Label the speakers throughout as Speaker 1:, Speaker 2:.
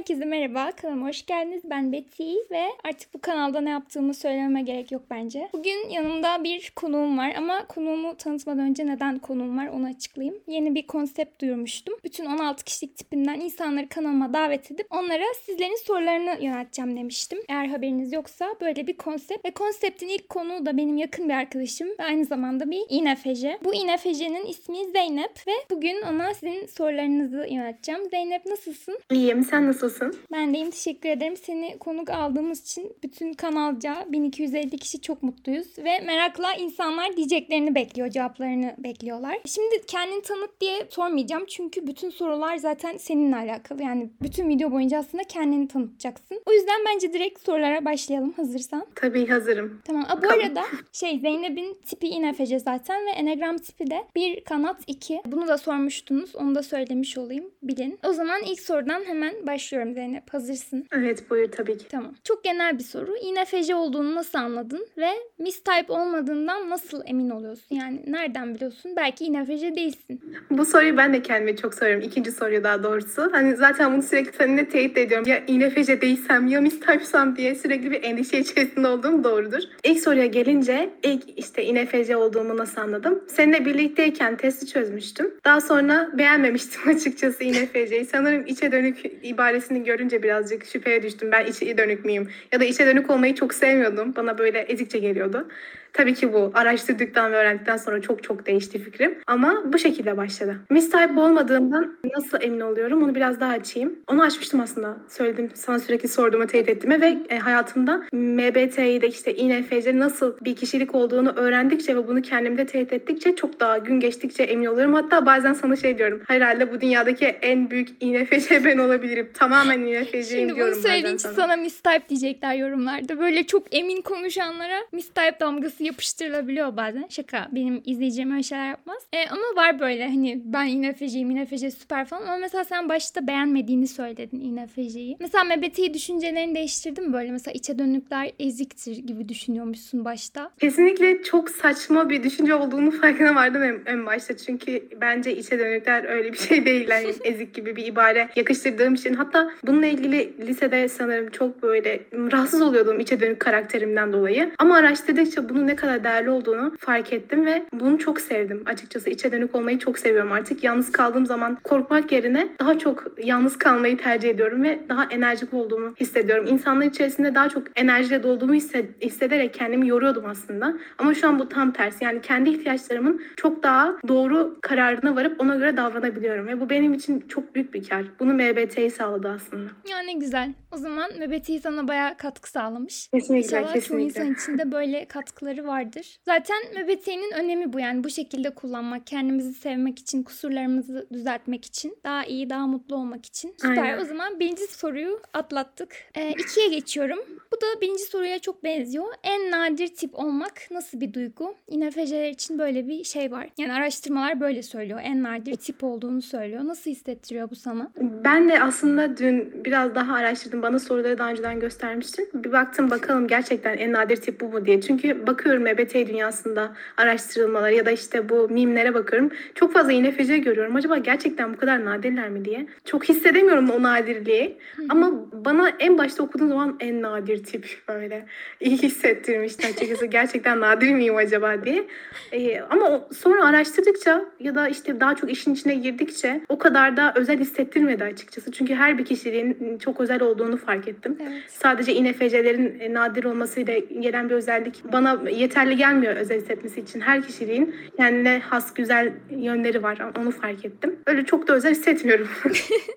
Speaker 1: Herkese merhaba, kanalıma hoş geldiniz. Ben Betty ve artık bu kanalda ne yaptığımı söylememe gerek yok bence. Bugün yanımda bir konuğum var ama konuğumu tanıtmadan önce neden konuğum var onu açıklayayım. Yeni bir konsept duyurmuştum. Bütün 16 kişilik tipinden insanları kanalıma davet edip onlara sizlerin sorularını yönelteceğim demiştim. Eğer haberiniz yoksa böyle bir konsept ve konseptin ilk konuğu da benim yakın bir arkadaşım ve aynı zamanda bir İNFC. Bu İNFC'nin ismi Zeynep ve bugün ona sizin sorularınızı yönelteceğim. Zeynep nasılsın?
Speaker 2: İyiyim, sen nasılsın?
Speaker 1: Ben deyim teşekkür ederim. Seni konuk aldığımız için bütün kanalca 1250 kişi çok mutluyuz. Ve merakla insanlar diyeceklerini bekliyor, cevaplarını bekliyorlar. Şimdi kendini tanıt diye sormayacağım. Çünkü bütün sorular zaten seninle alakalı. Yani bütün video boyunca aslında kendini tanıtacaksın. O yüzden bence direkt sorulara başlayalım hazırsan.
Speaker 2: Tabii hazırım.
Speaker 1: Tamam. Aa, bu
Speaker 2: Bakalım.
Speaker 1: arada şey Zeynep'in tipi INFC zaten ve Enegram tipi de bir kanat 2. Bunu da sormuştunuz. Onu da söylemiş olayım. Bilin. O zaman ilk sorudan hemen başlıyorum Zeynep. Hazırsın.
Speaker 2: Evet buyur tabii ki.
Speaker 1: Tamam. Çok genel bir soru. INFC olduğunu nasıl anladın ve mistype olmadığından nasıl emin oluyorsun? Yani nereden biliyorsun? Belki INFC değilsin.
Speaker 2: Bu soruyu ben de kendime çok soruyorum. İkinci soruyu daha doğrusu. Hani zaten bunu sürekli seninle teyit ediyorum. Ya INFC değilsem ya mistypesam diye sürekli bir endişe içerisinde olduğum doğrudur. İlk soruya gelince ilk işte INFC olduğumu nasıl anladım? Seninle birlikteyken testi çözmüştüm. Daha sonra beğenmemiştim açıkçası INFC'yi. Sanırım içe dönük ibaresini görünce birazcık şüpheye düştüm. Ben içe dönük müyüm? Ya da içe dönük olmayı çok sevmiyordum. Bana böyle ezikçe geliyordu. Tabii ki bu araştırdıktan ve öğrendikten sonra çok çok değişti fikrim. Ama bu şekilde başladı. Mistype olmadığımdan nasıl emin oluyorum onu biraz daha açayım. Onu açmıştım aslında. Söyledim sana sürekli sorduğuma teyit ettiğime ve e, hayatımda MBTI'de işte INFC nasıl bir kişilik olduğunu öğrendikçe ve bunu kendimde teyit ettikçe çok daha gün geçtikçe emin oluyorum. Hatta bazen sana şey diyorum. Herhalde bu dünyadaki en büyük INFC ben olabilirim. Tamamen
Speaker 1: Şimdi bunu
Speaker 2: diyorum
Speaker 1: söylediğin
Speaker 2: bazen
Speaker 1: için
Speaker 2: sana.
Speaker 1: sana mistype diyecekler yorumlarda. Böyle çok emin konuşanlara mistype damgası yapıştırılabiliyor bazen. Şaka. Benim izleyeceğim öyle şeyler yapmaz. E, ama var böyle hani ben INFC'yim, INFC süper falan. Ama mesela sen başta beğenmediğini söyledin INFC'yi. Mesela MBTI düşüncelerini değiştirdin mi böyle? Mesela içe dönükler eziktir gibi düşünüyormuşsun başta.
Speaker 2: Kesinlikle çok saçma bir düşünce olduğunu farkına vardım en, en başta. Çünkü bence içe dönükler öyle bir şey değil. Yani ezik gibi bir ibare yakıştırdığım için. Hatta bununla ilgili lisede sanırım çok böyle rahatsız oluyordum içe dönük karakterimden dolayı. Ama araştırdıkça bunun ne kadar değerli olduğunu fark ettim ve bunu çok sevdim. Açıkçası içe dönük olmayı çok seviyorum artık. Yalnız kaldığım zaman korkmak yerine daha çok yalnız kalmayı tercih ediyorum ve daha enerjik olduğumu hissediyorum. İnsanlar içerisinde daha çok enerjiyle dolduğumu hisse- hissederek kendimi yoruyordum aslında. Ama şu an bu tam tersi. Yani kendi ihtiyaçlarımın çok daha doğru kararına varıp ona göre davranabiliyorum. Ve bu benim için çok büyük bir kar. Bunu MBT'yi sağladı aslında.
Speaker 1: Ya ne güzel. O zaman MBTI sana bayağı katkı sağlamış.
Speaker 2: Kesinlikle,
Speaker 1: İnşallah çoğu
Speaker 2: kesinlikle.
Speaker 1: insan için de böyle katkıları vardır. Zaten MBTI'nin önemi bu yani bu şekilde kullanmak, kendimizi sevmek için, kusurlarımızı düzeltmek için, daha iyi, daha mutlu olmak için. Süper.
Speaker 2: Aynen.
Speaker 1: O zaman birinci soruyu atlattık. Ee, ikiye geçiyorum. Bu da birinci soruya çok benziyor. En nadir tip olmak nasıl bir duygu? INFC'ler için böyle bir şey var. Yani araştırmalar böyle söylüyor. En nadir tip olduğunu söylüyor. Nasıl hissettiriyor bu sana?
Speaker 2: Ben de aslında dün biraz daha araştırdım. Bana soruları daha önceden göstermiştin. Bir baktım bakalım gerçekten en nadir tip bu mu diye. Çünkü bakıyorum MBTI dünyasında araştırılmalar ya da işte bu mimlere bakıyorum. Çok fazla INFC görüyorum. Acaba gerçekten bu kadar nadirler mi diye. Çok hissedemiyorum o nadirliği. Ama bana en başta okuduğum zaman en nadir tip böyle iyi hissettirmişti açıkçası. Gerçekten nadir miyim acaba diye. Ee, ama sonra araştırdıkça ya da işte daha çok işin içine girdikçe o kadar da özel hissettirmedi açıkçası. Çünkü her bir kişiliğin çok özel olduğunu fark ettim.
Speaker 1: Evet.
Speaker 2: Sadece INFC'lerin e, nadir olmasıyla gelen bir özellik bana yeterli gelmiyor özel hissetmesi için. Her kişiliğin kendine has güzel yönleri var. Onu fark ettim. Öyle çok da özel hissetmiyorum.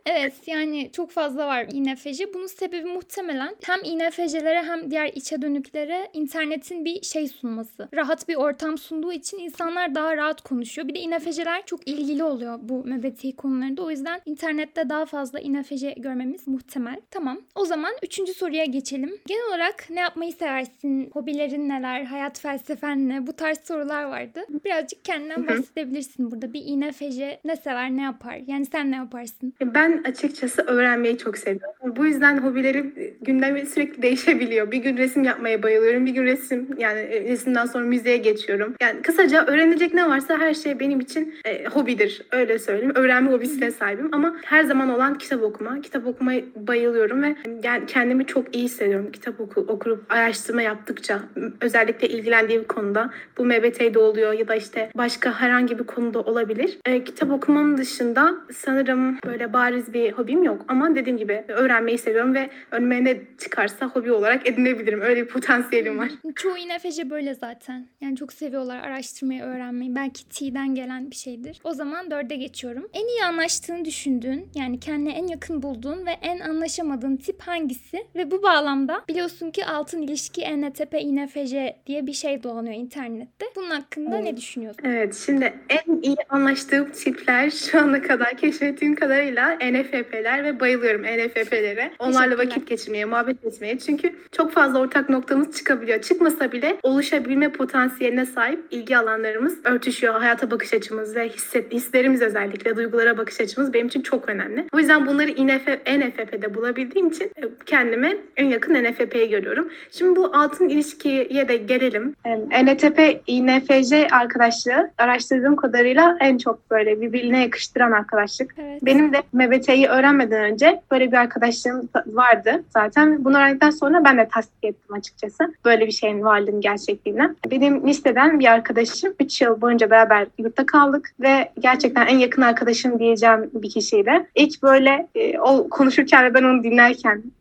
Speaker 1: Evet yani çok fazla var INFC. Bunun sebebi muhtemelen hem INFC'lere hem diğer içe dönüklere internetin bir şey sunması. Rahat bir ortam sunduğu için insanlar daha rahat konuşuyor. Bir de INFC'ler çok ilgili oluyor bu MBTI konularında. O yüzden internette daha fazla INFC görmemiz muhtemel. Tamam. O zaman üçüncü soruya geçelim. Genel olarak ne yapmayı seversin? Hobilerin neler? Hayat felsefen ne? Bu tarz sorular vardı. Birazcık kendinden bahsedebilirsin burada. Bir İNFJ ne sever, ne yapar? Yani sen ne yaparsın?
Speaker 2: Ben açıkçası öğrenmeyi çok seviyorum. Bu yüzden hobilerim gündemi sürekli değişebiliyor. Bir gün resim yapmaya bayılıyorum. Bir gün resim yani e, resimden sonra müziğe geçiyorum. Yani kısaca öğrenecek ne varsa her şey benim için e, hobidir. Öyle söyleyeyim. Öğrenme hobisine sahibim ama her zaman olan kitap okuma. Kitap okumaya bayılıyorum ve yani kendimi çok iyi hissediyorum. Kitap oku, okurup araştırma yaptıkça özellikle ilgilendiğim konuda bu MBT'de oluyor ya da işte başka herhangi bir konuda olabilir. E, kitap okumanın dışında sanırım böyle bariz bir hobim yok ama dediğim gibi öğrenmeyi seviyorum ve önüme ne çıkarsa hobi olarak edinebilirim. Öyle bir potansiyelim var.
Speaker 1: Çoğu İNFJ böyle zaten. Yani çok seviyorlar araştırmayı, öğrenmeyi. Belki T'den gelen bir şeydir. O zaman dörde geçiyorum. En iyi anlaştığını düşündüğün, yani kendine en yakın bulduğun ve en anlaşamadığın tip hangisi? Ve bu bağlamda biliyorsun ki altın ilişki ENTP, INFJ diye bir şey dolanıyor internette. Bunun hakkında ne düşünüyorsun?
Speaker 2: Evet, şimdi en iyi anlaştığım tipler şu ana kadar keşfettiğim kadarıyla NFP'ler ve bayılıyorum NFP'lere. Onlarla vakit geçirmeye, muhabbet etmeye. Çünkü çok fazla ortak noktamız çıkabiliyor. Çıkmasa bile oluşabilme potansiyeline sahip ilgi alanlarımız örtüşüyor. Hayata bakış açımız ve hisset, hislerimiz özellikle duygulara bakış açımız benim için çok önemli. O yüzden bunları INF, NFP'de bulabildiğim için e, kendime en yakın NFP'yi görüyorum. Şimdi bu altın ilişkiye de gelelim. NTP, INFJ arkadaşlığı araştırdığım kadarıyla en çok böyle birbirine yakıştıran arkadaşlık.
Speaker 1: Evet.
Speaker 2: Benim de MBT'yi öğrenmeden önce böyle bir arkadaşlığım vardı zaten. Bunu öğrendikten sonra ben de tasdik ettim açıkçası. Böyle bir şeyin varlığını gerçekliğinden. Benim listeden bir arkadaşım 3 yıl boyunca beraber yurtta kaldık ve gerçekten en yakın arkadaşım diyeceğim bir kişiydi. İlk böyle e, o konuşurken ve ben onu dinlerken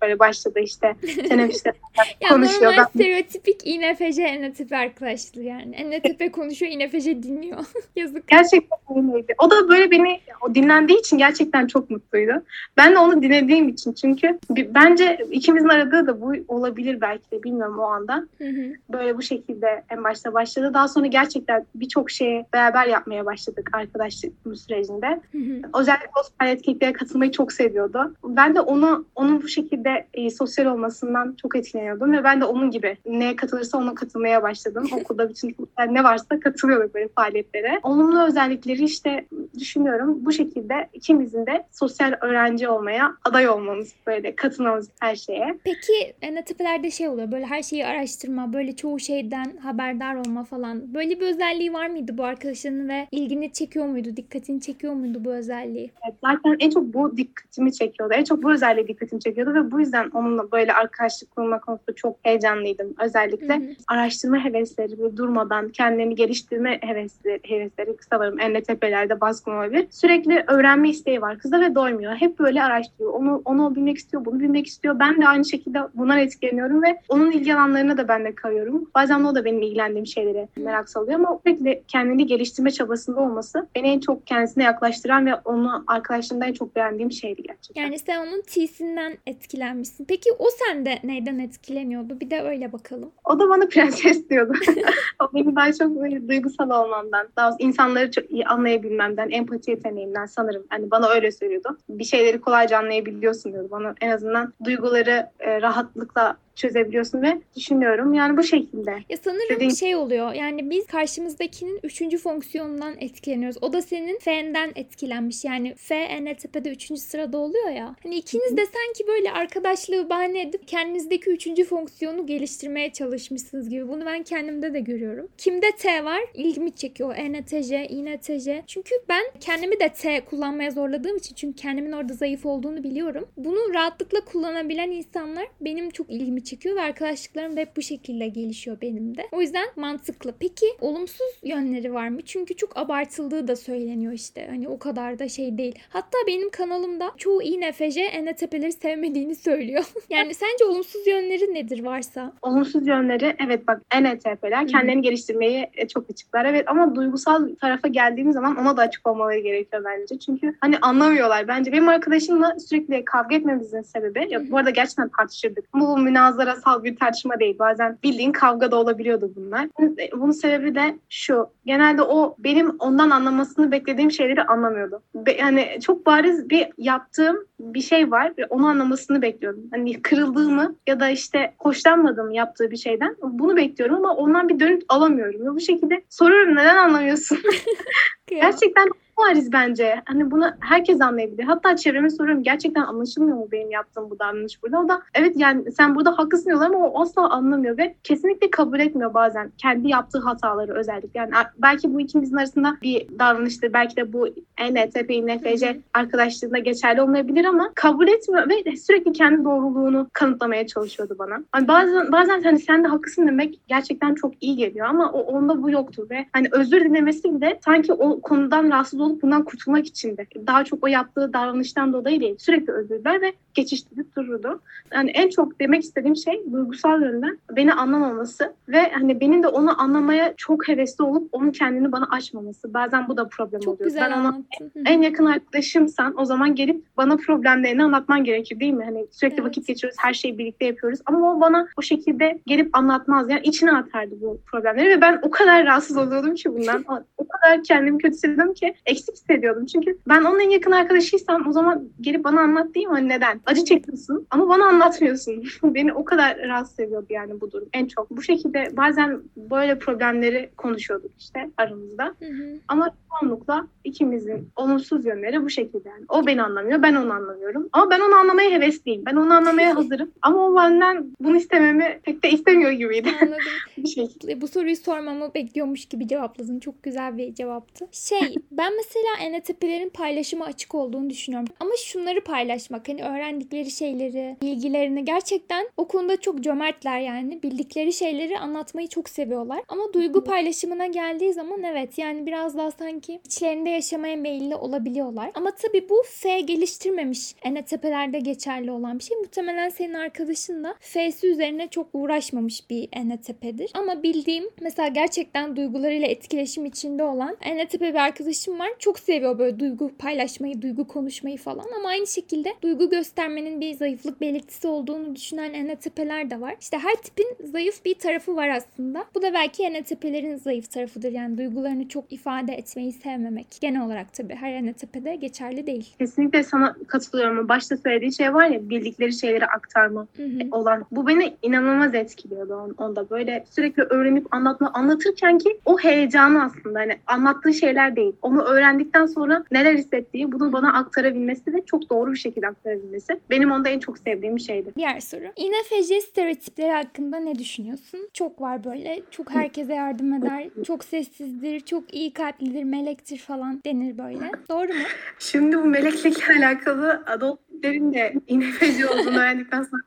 Speaker 2: böyle başladı işte. Teneffüste konuşuyor.
Speaker 1: normal
Speaker 2: Ben-
Speaker 1: stereotipik INFJ, ENTP arkadaşlığı yani. ENTP konuşuyor, INFJ dinliyor. Yazık.
Speaker 2: Gerçekten öyleydi. O da böyle beni o dinlendiği için gerçekten çok mutluydu. Ben de onu dinlediğim için çünkü bence ikimizin aradığı da bu olabilir belki de bilmiyorum o anda.
Speaker 1: Hı hı.
Speaker 2: Böyle bu şekilde en başta başladı. Daha sonra gerçekten birçok şeye beraber yapmaya başladık arkadaşlık sürecinde.
Speaker 1: Hı hı.
Speaker 2: Özellikle o sosyal etkinliklere katılmayı çok seviyordu. Ben de onu onun bu şekilde e, sosyal olmasından çok etkileniyordum ve ben de onun gibi neye katılırsa ona katılmaya başladım. Okulda bütün yani ne varsa katılıyorduk böyle faaliyetlere. Olumlu özellikleri işte düşünüyorum bu şekilde ikimizin de sosyal öğrenci olmaya aday olmamız böyle katılmamız her şeye.
Speaker 1: Peki ENTP'lerde şey oluyor böyle her şeyi araştırma, böyle çoğu şeyden haberdar olma falan. Böyle bir özelliği var mıydı bu arkadaşının ve ilgini çekiyor muydu, dikkatini çekiyor muydu bu özelliği?
Speaker 2: Evet, zaten en çok bu dikkatimi çekiyordu. En çok bu özelliği dikkatimi çekiyordu ve bu yüzden onunla böyle arkadaşlık kurma konusunda çok heyecanlıydım. Özellikle
Speaker 1: Hı hı.
Speaker 2: araştırma hevesleri ve durmadan kendini geliştirme hevesleri, hevesleri kısa varım NLTP'lerde baskın olabilir. Sürekli öğrenme isteği var kızda ve doymuyor. Hep böyle araştırıyor. Onu, onu bilmek istiyor, bunu bilmek istiyor. Ben de aynı şekilde bundan etkileniyorum ve onun ilgi alanlarına da ben de kayıyorum. Bazen o da benim ilgilendiğim şeylere merak salıyor ama sürekli kendini geliştirme çabasında olması beni en çok kendisine yaklaştıran ve onu arkadaşlarımda en çok beğendiğim şeydi gerçekten.
Speaker 1: Yani sen onun T'sinden etkilenmişsin. Peki o sende neyden etkileniyordu? Bir de öyle bakalım.
Speaker 2: O da bana prenses diyordu. o beni daha çok duygusal olmamdan, daha insanları çok iyi anlayabilmemden, empati yeteneğimden sanırım. Hani bana öyle söylüyordu. Bir şeyleri kolayca anlayabiliyorsun diyordu bana. En azından duyguları e, rahatlıkla çözebiliyorsun ve düşünüyorum. Yani bu şekilde.
Speaker 1: Ya sanırım
Speaker 2: Dediğin-
Speaker 1: şey oluyor. Yani biz karşımızdakinin üçüncü fonksiyonundan etkileniyoruz. O da senin F'nden etkilenmiş. Yani F ENTP'de üçüncü sırada oluyor ya. Hani ikiniz de sanki böyle arkadaşlığı bahane edip kendinizdeki üçüncü fonksiyonu geliştirmeye çalışmışsınız gibi. Bunu ben kendimde de görüyorum. Kimde T var? İlgimi çekiyor. ENTJ, INTJ. Çünkü ben kendimi de T kullanmaya zorladığım için çünkü kendimin orada zayıf olduğunu biliyorum. Bunu rahatlıkla kullanabilen insanlar benim çok ilgimi çekiyor ve arkadaşlıklarım da hep bu şekilde gelişiyor benim de. O yüzden mantıklı. Peki olumsuz yönleri var mı? Çünkü çok abartıldığı da söyleniyor işte. Hani o kadar da şey değil. Hatta benim kanalımda çoğu INFJ ENTP'leri sevmediğini söylüyor. yani sence olumsuz yönleri nedir varsa?
Speaker 2: Olumsuz yönleri evet bak NLTP'ler kendilerini geliştirmeyi e, çok açıklar. Evet ama duygusal tarafa geldiğimiz zaman ona da açık olmaları gerekiyor bence. Çünkü hani anlamıyorlar bence. Benim arkadaşımla sürekli kavga etmemizin sebebi, ya bu arada gerçekten tartışırdık. Ama bu münazara manzarasal bir tartışma değil. Bazen bildiğin kavga da olabiliyordu bunlar. Bunun sebebi de şu. Genelde o benim ondan anlamasını beklediğim şeyleri anlamıyordu. Be, yani çok bariz bir yaptığım bir şey var ve onu anlamasını bekliyorum. Hani kırıldığımı ya da işte hoşlanmadığımı yaptığı bir şeyden bunu bekliyorum ama ondan bir dönüt alamıyorum. Ve bu şekilde soruyorum neden anlamıyorsun? Gerçekten bariz bence. Hani bunu herkes anlayabilir. Hatta çevreme soruyorum gerçekten anlaşılmıyor mu benim yaptığım bu davranış burada? O da evet yani sen burada haklısın diyorlar ama o asla anlamıyor ve kesinlikle kabul etmiyor bazen kendi yaptığı hataları özellikle. Yani belki bu ikimizin arasında bir davranıştır. Belki de bu ENTP, NFC arkadaşlığında geçerli olmayabilir ama kabul etmiyor ve sürekli kendi doğruluğunu kanıtlamaya çalışıyordu bana. Hani bazen bazen hani sen de haklısın demek gerçekten çok iyi geliyor ama o onda bu yoktu ve hani özür dilemesi bile sanki o konudan rahatsız olup bundan kurtulmak için de daha çok o yaptığı davranıştan dolayı değil. Sürekli özür diler ve geçiştirip dururdu. Yani en çok demek istediğim şey duygusal yönden beni anlamaması ve hani benim de onu anlamaya çok hevesli olup onun kendini bana açmaması. Bazen bu da problem
Speaker 1: çok
Speaker 2: oluyor.
Speaker 1: Güzel
Speaker 2: ben ona en yakın arkadaşımsan o zaman gelip bana problemlerini anlatman gerekir değil mi? Hani sürekli evet. vakit geçiriyoruz, her şeyi birlikte yapıyoruz. Ama o bana o şekilde gelip anlatmaz. Yani içine atardı bu problemleri ve ben o kadar rahatsız oluyordum ki bundan. o kadar kendimi kötü hissediyordum ki eksik hissediyordum. Çünkü ben onun en yakın arkadaşıysam o zaman gelip bana anlat değil mi? Hani neden? Acı çekiyorsun ama bana anlatmıyorsun. Beni o kadar rahatsız ediyordu yani bu durum en çok. Bu şekilde bazen böyle problemleri konuşuyorduk işte aramızda. Hı hı. Ama çoğunlukla ikimizin olumsuz yönleri bu şekilde yani. O beni anlamıyor, ben onu anlamıyorum. Ama ben onu anlamaya hevesliyim. Ben onu anlamaya hazırım. Ama o benden bunu istememi pek de istemiyor gibiydi.
Speaker 1: Anladım. bir şekilde. Bu soruyu sormamı bekliyormuş gibi cevapladın. Çok güzel bir cevaptı. Şey, ben mesela ENTP'lerin paylaşıma açık olduğunu düşünüyorum. Ama şunları paylaşmak, hani öğrendikleri şeyleri, bilgilerini gerçekten o konuda çok cömertler yani. Bildikleri şeyleri anlatmayı çok seviyorlar. Ama duygu paylaşımına geldiği zaman evet yani biraz daha sanki içlerinde yaşamaya meyilli olabiliyorlar. Ama tabii bu F geliştirmemiş ENTP'lerde geçerli olan bir şey. Muhtemelen senin arkadaşın da F'si üzerine çok uğraşmamış bir ENTP'dir. Ama bildiğim mesela gerçekten duygularıyla etkileşim içinde olan ENTP bir arkadaşım var. Çok seviyor böyle duygu paylaşmayı, duygu konuşmayı falan ama aynı şekilde duygu göstermenin bir zayıflık belirtisi olduğunu düşünen ENTP'ler de var. İşte her tipin zayıf bir tarafı var aslında. Bu da belki ENTP'lerin zayıf tarafıdır. Yani duygularını çok ifade etmeyi sevmemek. Genel olarak tabii her ENTP'de geçerli değil.
Speaker 2: Kesinlikle sana katılıyorum. Başta söylediği şey var ya bildikleri şeyleri aktarma hı hı. olan. Bu beni inanılmaz etkiliyordu onda. Böyle sürekli öğrenip anlatma anlatırken ki o heyecanı aslında hani anlattığı şeyler değil. Onu öğrendikten sonra neler hissettiği bunu bana aktarabilmesi ve çok doğru bir şekilde aktarabilmesi benim onda en çok sevdiğim şeydi.
Speaker 1: Diğer soru. INFJ stereotipleri hakkında ne düşünüyorsun? Çok var böyle. Çok herkese yardım eder. Çok sessizdir. Çok iyi kalplidir. Melektir falan denir böyle. Doğru mu?
Speaker 2: Şimdi bu meleklikle alakalı Adolf'lerin de INFJ olduğunu öğrendikten sonra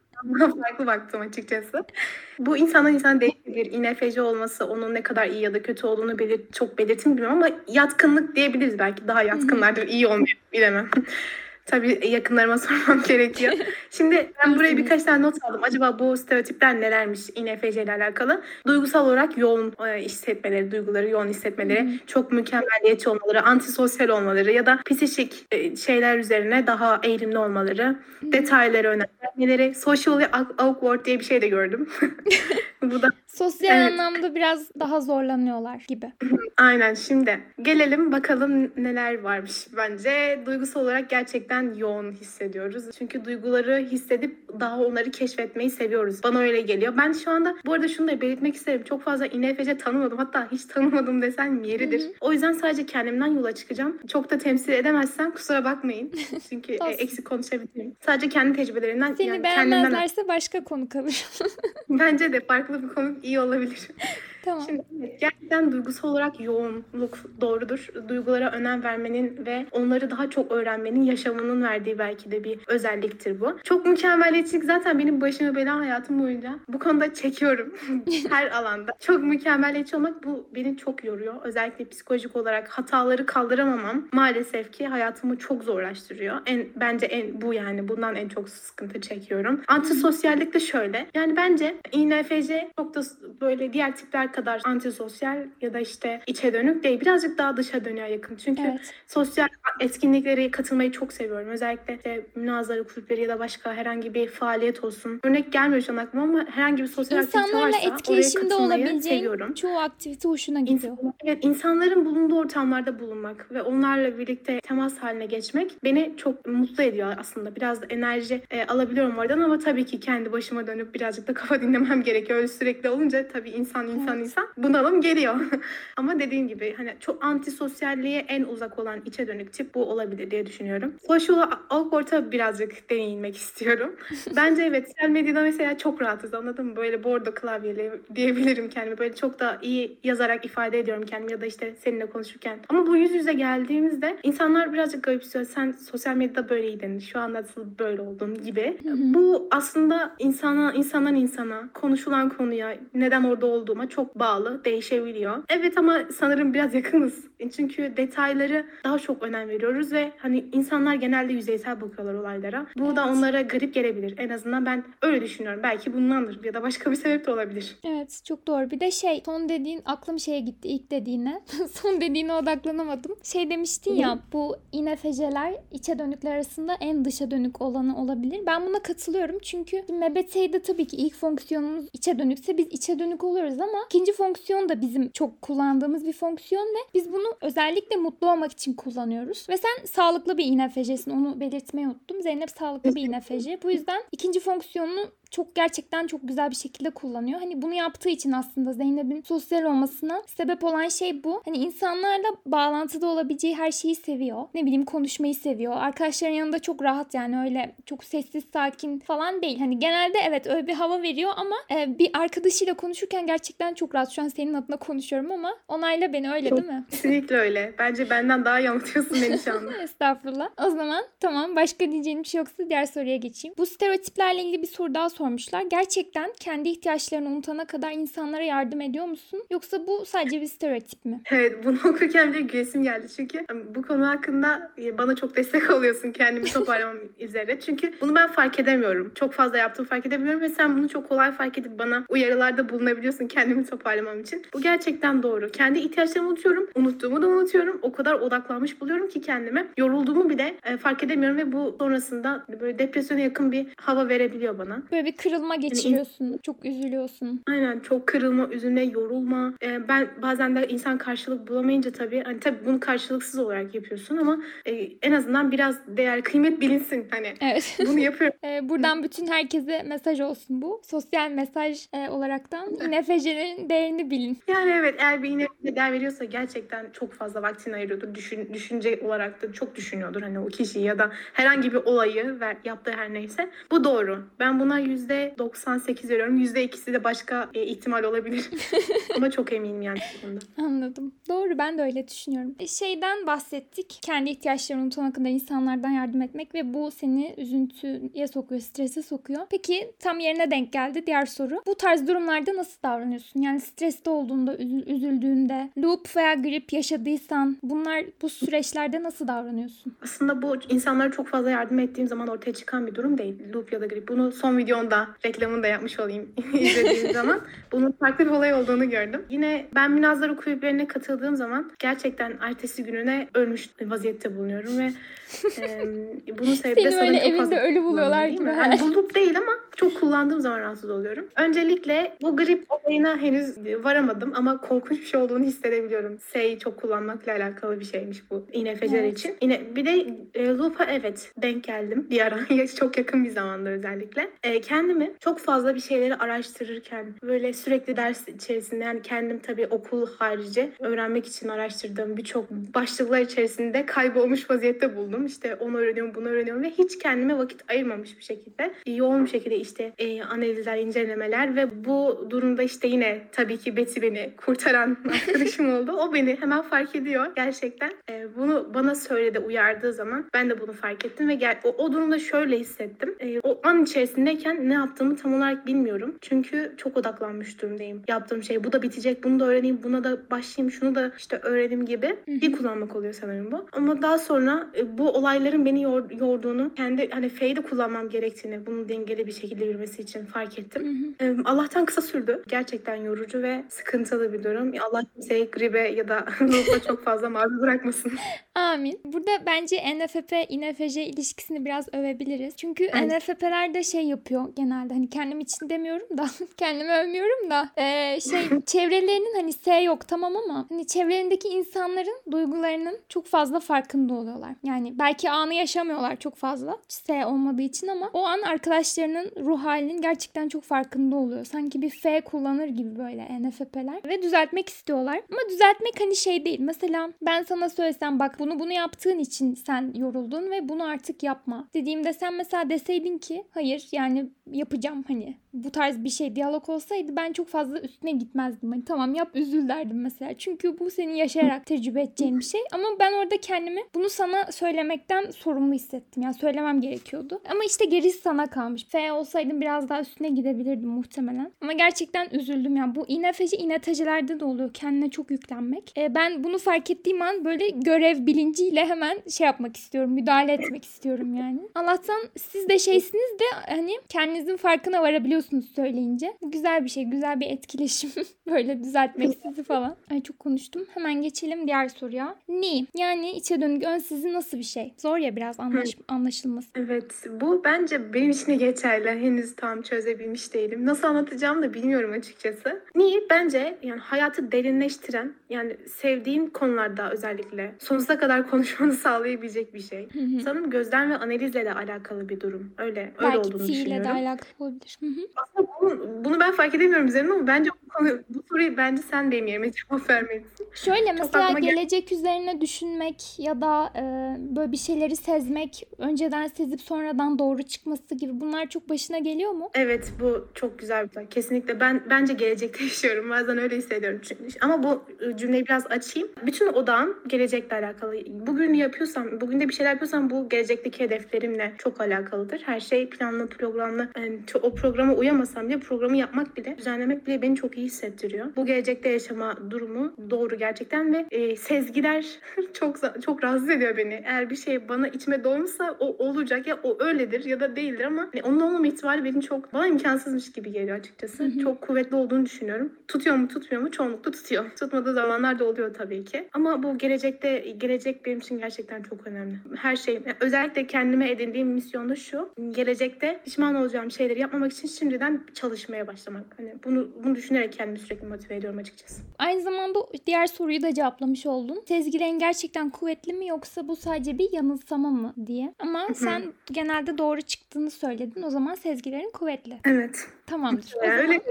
Speaker 2: farklı baktım açıkçası. Bu insandan insana değişebilir. INFC olması onun ne kadar iyi ya da kötü olduğunu belir çok belirtin bilmiyorum ama yatkınlık diyebiliriz belki. Daha yatkınlardır. iyi olmayı bilemem. Tabii yakınlarıma sormam gerekiyor. Şimdi ben buraya birkaç tane not aldım. Acaba bu stereotipler nelermiş INFC ile alakalı? Duygusal olarak yoğun e, hissetmeleri, duyguları yoğun hissetmeleri, çok mükemmeliyetçi olmaları, antisosyal olmaları ya da psikik e, şeyler üzerine daha eğilimli olmaları, detayları önem vermeleri, socially awkward diye bir şey de gördüm.
Speaker 1: bu da Sosyal evet. anlamda biraz daha zorlanıyorlar gibi.
Speaker 2: Aynen şimdi gelelim bakalım neler varmış bence. Duygusal olarak gerçekten yoğun hissediyoruz. Çünkü duyguları hissedip daha onları keşfetmeyi seviyoruz. Bana öyle geliyor. Ben şu anda bu arada şunu da belirtmek isterim. Çok fazla INFC tanımadım. Hatta hiç tanımadım desem yeridir. Hı hı. O yüzden sadece kendimden yola çıkacağım. Çok da temsil edemezsem kusura bakmayın. Çünkü e, eksik konuşabilirim. Sadece kendi tecrübelerimden.
Speaker 1: Seni yani beğenmezlerse kendimden... başka konu kalır.
Speaker 2: Bence de farklı bir konu iyi olabilir. Tamam. Şimdi gerçekten duygusal olarak yoğunluk doğrudur. Duygulara önem vermenin ve onları daha çok öğrenmenin yaşamının verdiği belki de bir özelliktir bu. Çok mükemmeliyetçilik zaten benim başıma bela hayatım boyunca. Bu konuda çekiyorum her alanda. Çok mükemmeliyetçi olmak bu beni çok yoruyor. Özellikle psikolojik olarak hataları kaldıramamam maalesef ki hayatımı çok zorlaştırıyor. En bence en bu yani bundan en çok sıkıntı çekiyorum. Antisosyallik de şöyle. Yani bence INFC çok da böyle diğer tipler kadar antisosyal ya da işte içe dönük değil. Birazcık daha dışa dönüyor yakın. Çünkü
Speaker 1: Evet.
Speaker 2: sosyal etkinliklere katılmayı çok seviyorum. Özellikle işte münazara kulüpleri ya da başka herhangi bir faaliyet olsun. Örnek gelmiyor şu an aklıma ama herhangi bir sosyal aktivite varsa oraya
Speaker 1: etkileşimde olabileceğin
Speaker 2: seviyorum.
Speaker 1: çoğu aktivite hoşuna gidiyor.
Speaker 2: İnsan- evet, insanların bulunduğu ortamlarda bulunmak ve onlarla birlikte temas haline geçmek beni çok mutlu ediyor aslında. Biraz da enerji e, alabiliyorum oradan ama tabii ki kendi başıma dönüp birazcık da kafa dinlemem gerekiyor. Öyle sürekli olunca tabii insan insan
Speaker 1: Evet.
Speaker 2: İnsan bunalım geliyor. ama dediğim gibi hani çok antisosyalliğe en uzak olan içe dönük tip bu olabilir diye düşünüyorum. Social awkward'a birazcık değinmek istiyorum. Bence evet sosyal medyada mesela çok rahatız anladın mı? Böyle bordo klavyeli diyebilirim kendime. Böyle çok da iyi yazarak ifade ediyorum kendimi ya da işte seninle konuşurken. Ama bu yüz yüze geldiğimizde insanlar birazcık garipsiyor. Sen sosyal medyada böyleydin. Şu an nasıl böyle oldun gibi. Bu aslında insana, insandan insana, konuşulan konuya, neden orada olduğuma çok bağlı, değişebiliyor. Evet ama sanırım biraz yakınız. Çünkü detayları daha çok önem veriyoruz ve hani insanlar genelde yüzeysel bakıyorlar olaylara. Bu da onlara garip gelebilir. En azından ben öyle düşünüyorum. Belki bundandır ya da başka bir sebep de olabilir.
Speaker 1: Evet çok doğru. Bir de şey son dediğin aklım şeye gitti ilk dediğine. son dediğine odaklanamadım. Şey demiştin ya bu inefeceler içe dönükler arasında en dışa dönük olanı olabilir. Ben buna katılıyorum çünkü MBTI'de tabii ki ilk fonksiyonumuz içe dönükse biz içe dönük oluyoruz ama ikinci fonksiyon da bizim çok kullandığımız bir fonksiyon ve biz bunu özellikle mutlu olmak için kullanıyoruz. Ve sen sağlıklı bir inefecesin onu belirtmeyi unuttum. Zeynep sağlıklı bir inefece. Bu yüzden ikinci fonksiyonunu çok gerçekten çok güzel bir şekilde kullanıyor. Hani bunu yaptığı için aslında Zeynep'in sosyal olmasına sebep olan şey bu. Hani insanlarla bağlantıda olabileceği her şeyi seviyor. Ne bileyim konuşmayı seviyor. Arkadaşların yanında çok rahat yani öyle çok sessiz sakin falan değil. Hani genelde evet öyle bir hava veriyor ama e, bir arkadaşıyla konuşurken gerçekten çok rahat. Şu an senin adına konuşuyorum ama onayla beni öyle değil mi?
Speaker 2: Kesinlikle öyle. Bence benden daha iyi anlatıyorsun beni şu anda.
Speaker 1: Estağfurullah. O zaman tamam başka diyeceğim bir şey yoksa diğer soruya geçeyim. Bu stereotiplerle ilgili bir soru daha sormuşlar. Gerçekten kendi ihtiyaçlarını unutana kadar insanlara yardım ediyor musun? Yoksa bu sadece bir stereotip mi?
Speaker 2: Evet bunu okurken bile gülesim geldi. Çünkü bu konu hakkında e, bana çok destek oluyorsun kendimi toparlamam üzere. Çünkü bunu ben fark edemiyorum. Çok fazla yaptığımı fark edebiliyorum ve sen bunu çok kolay fark edip bana uyarılarda bulunabiliyorsun kendimi toparlamam için. Bu gerçekten doğru. Kendi ihtiyaçlarımı unutuyorum. Unuttuğumu da unutuyorum. O kadar odaklanmış buluyorum ki kendime. Yorulduğumu bile e, fark edemiyorum ve bu sonrasında böyle depresyona yakın bir hava verebiliyor bana.
Speaker 1: Böyle bir kırılma geçiriyorsun. Çok üzülüyorsun.
Speaker 2: Aynen çok kırılma, üzülme, yorulma. Ee, ben bazen de insan karşılık bulamayınca tabii hani tabii bunu karşılıksız olarak yapıyorsun ama e, en azından biraz değer, kıymet bilinsin hani.
Speaker 1: Evet.
Speaker 2: Bunu yapıyorum.
Speaker 1: Ee, buradan bütün herkese mesaj olsun bu. Sosyal mesaj e, olaraktan INFJ'lerin değerini bilin.
Speaker 2: Yani evet eğer bir iğne değer veriyorsa gerçekten çok fazla vaktini ayırıyordur. Düşün, düşünce olarak da çok düşünüyordur hani o kişiyi ya da herhangi bir olayı ver, yaptığı her neyse. Bu doğru. Ben buna %98 veriyorum. %2'si de başka e, ihtimal olabilir. ama çok eminim yani bu konuda.
Speaker 1: Anladım. Doğru ben de öyle düşünüyorum. E, Şeyden bahsettik. Kendi ihtiyaçlarını unutana kadar insanlardan yardım etmek ve bu seni üzüntüye sokuyor, strese sokuyor. Peki tam yerine denk geldi diğer soru. Bu tarz durumlarda nasıl davranıyorsun? Yani streste olduğunda, üzü- üzüldüğünde, loop veya grip yaşadıysan bunlar bu süreçlerde nasıl davranıyorsun?
Speaker 2: Aslında bu insanlara çok fazla yardım ettiğim zaman ortaya çıkan bir durum değil. Loop ya da grip. Bunu son videonda reklamını da yapmış olayım izlediğim zaman. Bunun farklı bir olay olduğunu gördüm. Yine ben münazara kulüplerine katıldığım zaman gerçekten ertesi gününe ölmüş vaziyette bulunuyorum ve e, bunun sebebi de sanırım çok fazla
Speaker 1: ölü buluyorlar gibi.
Speaker 2: mi? Hani bu loop değil ama çok kullandığım zaman rahatsız oluyorum. Öncelikle bu grip olayına henüz varamadım ama korkunç bir şey olduğunu hissedebiliyorum. S'yi çok kullanmakla alakalı bir şeymiş bu INFC'ler
Speaker 1: Evet.
Speaker 2: için. Yine bir de e, loop'a evet denk geldim bir ara. çok yakın bir zamanda özellikle. E, kendimi çok fazla bir şeyleri araştırırken böyle sürekli ders içerisinde yani kendim tabii okul harici öğrenmek için araştırdığım birçok başlıklar içerisinde kaybolmuş vaziyette buldum. İşte onu öğreniyorum, bunu öğreniyorum ve hiç kendime vakit ayırmamış bir şekilde yoğun bir şekilde işte e, analizler, incelemeler ve bu durumda işte yine tabii ki Betty beni kurtaran arkadaşım oldu. O beni hemen fark ediyor gerçekten. E, bunu bana söyledi, uyardığı zaman ben de bunu fark ettim ve gel, o, o durumda şöyle hissettim. E, o an içerisindeyken ne yaptığımı tam olarak bilmiyorum. Çünkü çok odaklanmış durumdayım. Yaptığım şey bu da bitecek, bunu da öğreneyim, buna da başlayayım, şunu da işte öğreneyim gibi bir kullanmak oluyor sanırım bu. Ama daha sonra e, bu olayların beni yor- yorduğunu, kendi hani F'yi de kullanmam gerektiğini, bunu dengeli bir şekilde yürümesi için fark ettim.
Speaker 1: hı.
Speaker 2: Allah'tan kısa sürdü. Gerçekten yorucu ve sıkıntılı bir durum. Allah kimseyi gribe ya da ruhla çok fazla maruz bırakmasın.
Speaker 1: Amin. Burada bence NFP INFJ ilişkisini biraz övebiliriz. Çünkü
Speaker 2: Evet.
Speaker 1: NFP'ler de şey yapıyor genelde hani kendim için demiyorum da kendimi övmüyorum da eee, şey çevrelerinin hani S yok tamam ama hani çevrelerindeki insanların duygularının çok fazla farkında oluyorlar. Yani belki anı yaşamıyorlar çok fazla S olmadığı için ama o an arkadaşlarının ruh halinin gerçekten çok farkında oluyor. Sanki bir F kullanır gibi böyle NFP'ler ve düzeltmek istiyorlar. Ama düzeltmek hani şey değil. Mesela ben sana söylesem bak bunu bunu yaptığın için sen yoruldun ve bunu artık yapma. Dediğimde sen mesela deseydin ki hayır yani yapacağım hani bu tarz bir şey diyalog olsaydı ben çok fazla üstüne gitmezdim. Hani tamam yap üzül derdim mesela. Çünkü bu senin yaşayarak tecrübe edeceğin bir şey. Ama ben orada kendimi bunu sana söylemekten sorumlu hissettim. Yani söylemem gerekiyordu. Ama işte gerisi sana kalmış. F olsaydım biraz daha üstüne gidebilirdim muhtemelen. Ama gerçekten üzüldüm. Yani bu iğnefeci iğnetecilerde de oluyor. Kendine çok yüklenmek. E, ben bunu fark ettiğim an böyle görev bilinciyle hemen şey yapmak istiyorum. Müdahale etmek istiyorum yani. Allah'tan siz de şeysiniz de hani kendinizin farkına varabiliyorsunuz söyleyince. Bu güzel bir şey. Güzel bir etkileşim. böyle düzeltmek sizi falan. Ay çok konuştum. Hemen geçelim diğer soruya. Ni yani içe dönük ön sizi nasıl bir şey? Zor ya biraz anlaş anlaşılması.
Speaker 2: Evet, bu bence benim için de geçerli. Henüz tam çözebilmiş değilim. Nasıl anlatacağım da bilmiyorum açıkçası. Niye? Bence yani hayatı derinleştiren, yani sevdiğin konularda özellikle sonsuza kadar konuşmanı sağlayabilecek bir şey.
Speaker 1: Hı hı.
Speaker 2: Sanırım gözlem ve analizle de alakalı bir durum. Öyle, öyle
Speaker 1: Belki
Speaker 2: olduğunu
Speaker 1: T ile de
Speaker 2: düşünüyorum.
Speaker 1: alakalı olabilir. Hı hı.
Speaker 2: Aslında bunu, bunu ben fark edemiyorum üzerine ama bence bu, konu, bu soruyu bence sen benim yerime cevap vermelisin.
Speaker 1: Şöyle mesela
Speaker 2: aklıma gel-
Speaker 1: gelecek üzerine düşünmek ya da e, böyle bir şeyleri sezmek, önceden sezip sonradan doğru çıkması gibi bunlar çok başına geliyor mu?
Speaker 2: Evet bu çok güzel bir şey. Kesinlikle ben bence gelecekte yaşıyorum. Bazen öyle hissediyorum. Çünkü, ama bu e, cümleyi biraz açayım. Bütün odağım gelecekle alakalı. Bugün yapıyorsam, bugün de bir şeyler yapıyorsam bu gelecekteki hedeflerimle çok alakalıdır. Her şey planlı, programlı. Yani o programa uyamasam bile programı yapmak bile, düzenlemek bile beni çok iyi hissettiriyor. Bu gelecekte yaşama durumu doğru gerçekten ve e, sezgiler çok çok rahatsız ediyor beni. Eğer bir şey bana içime doğmuşsa o olacak ya o öyledir ya da değildir ama hani onun olmama ihtimali benim çok bana imkansızmış gibi geliyor açıkçası.
Speaker 1: Hı hı.
Speaker 2: Çok kuvvetli olduğunu düşünüyorum. Tutuyor mu tutmuyor mu? Çoğunlukla tutuyor. Tutmadığı zamanlar da oluyor tabii ki. Ama bu gelecekte gelecek benim için gerçekten çok önemli. Her şey özellikle kendime edindiğim misyon da şu. Gelecekte pişman olacağım şeyleri yapmamak için şimdiden çalışmaya başlamak. Hani bunu bunu düşünerek kendimi sürekli motive ediyorum açıkçası.
Speaker 1: Aynı zamanda diğer soruyu da cevaplamış oldun. Sezgilerin gerçekten kuvvetli mi yoksa bu sadece bir yanılsama mı diye. Ama
Speaker 2: hı.
Speaker 1: sen genelde doğru çıktığını söyledin. O zaman sezgilerin kuvvetli.
Speaker 2: Evet.
Speaker 1: Tamamdır. O
Speaker 2: Yani
Speaker 1: zaman
Speaker 2: öyle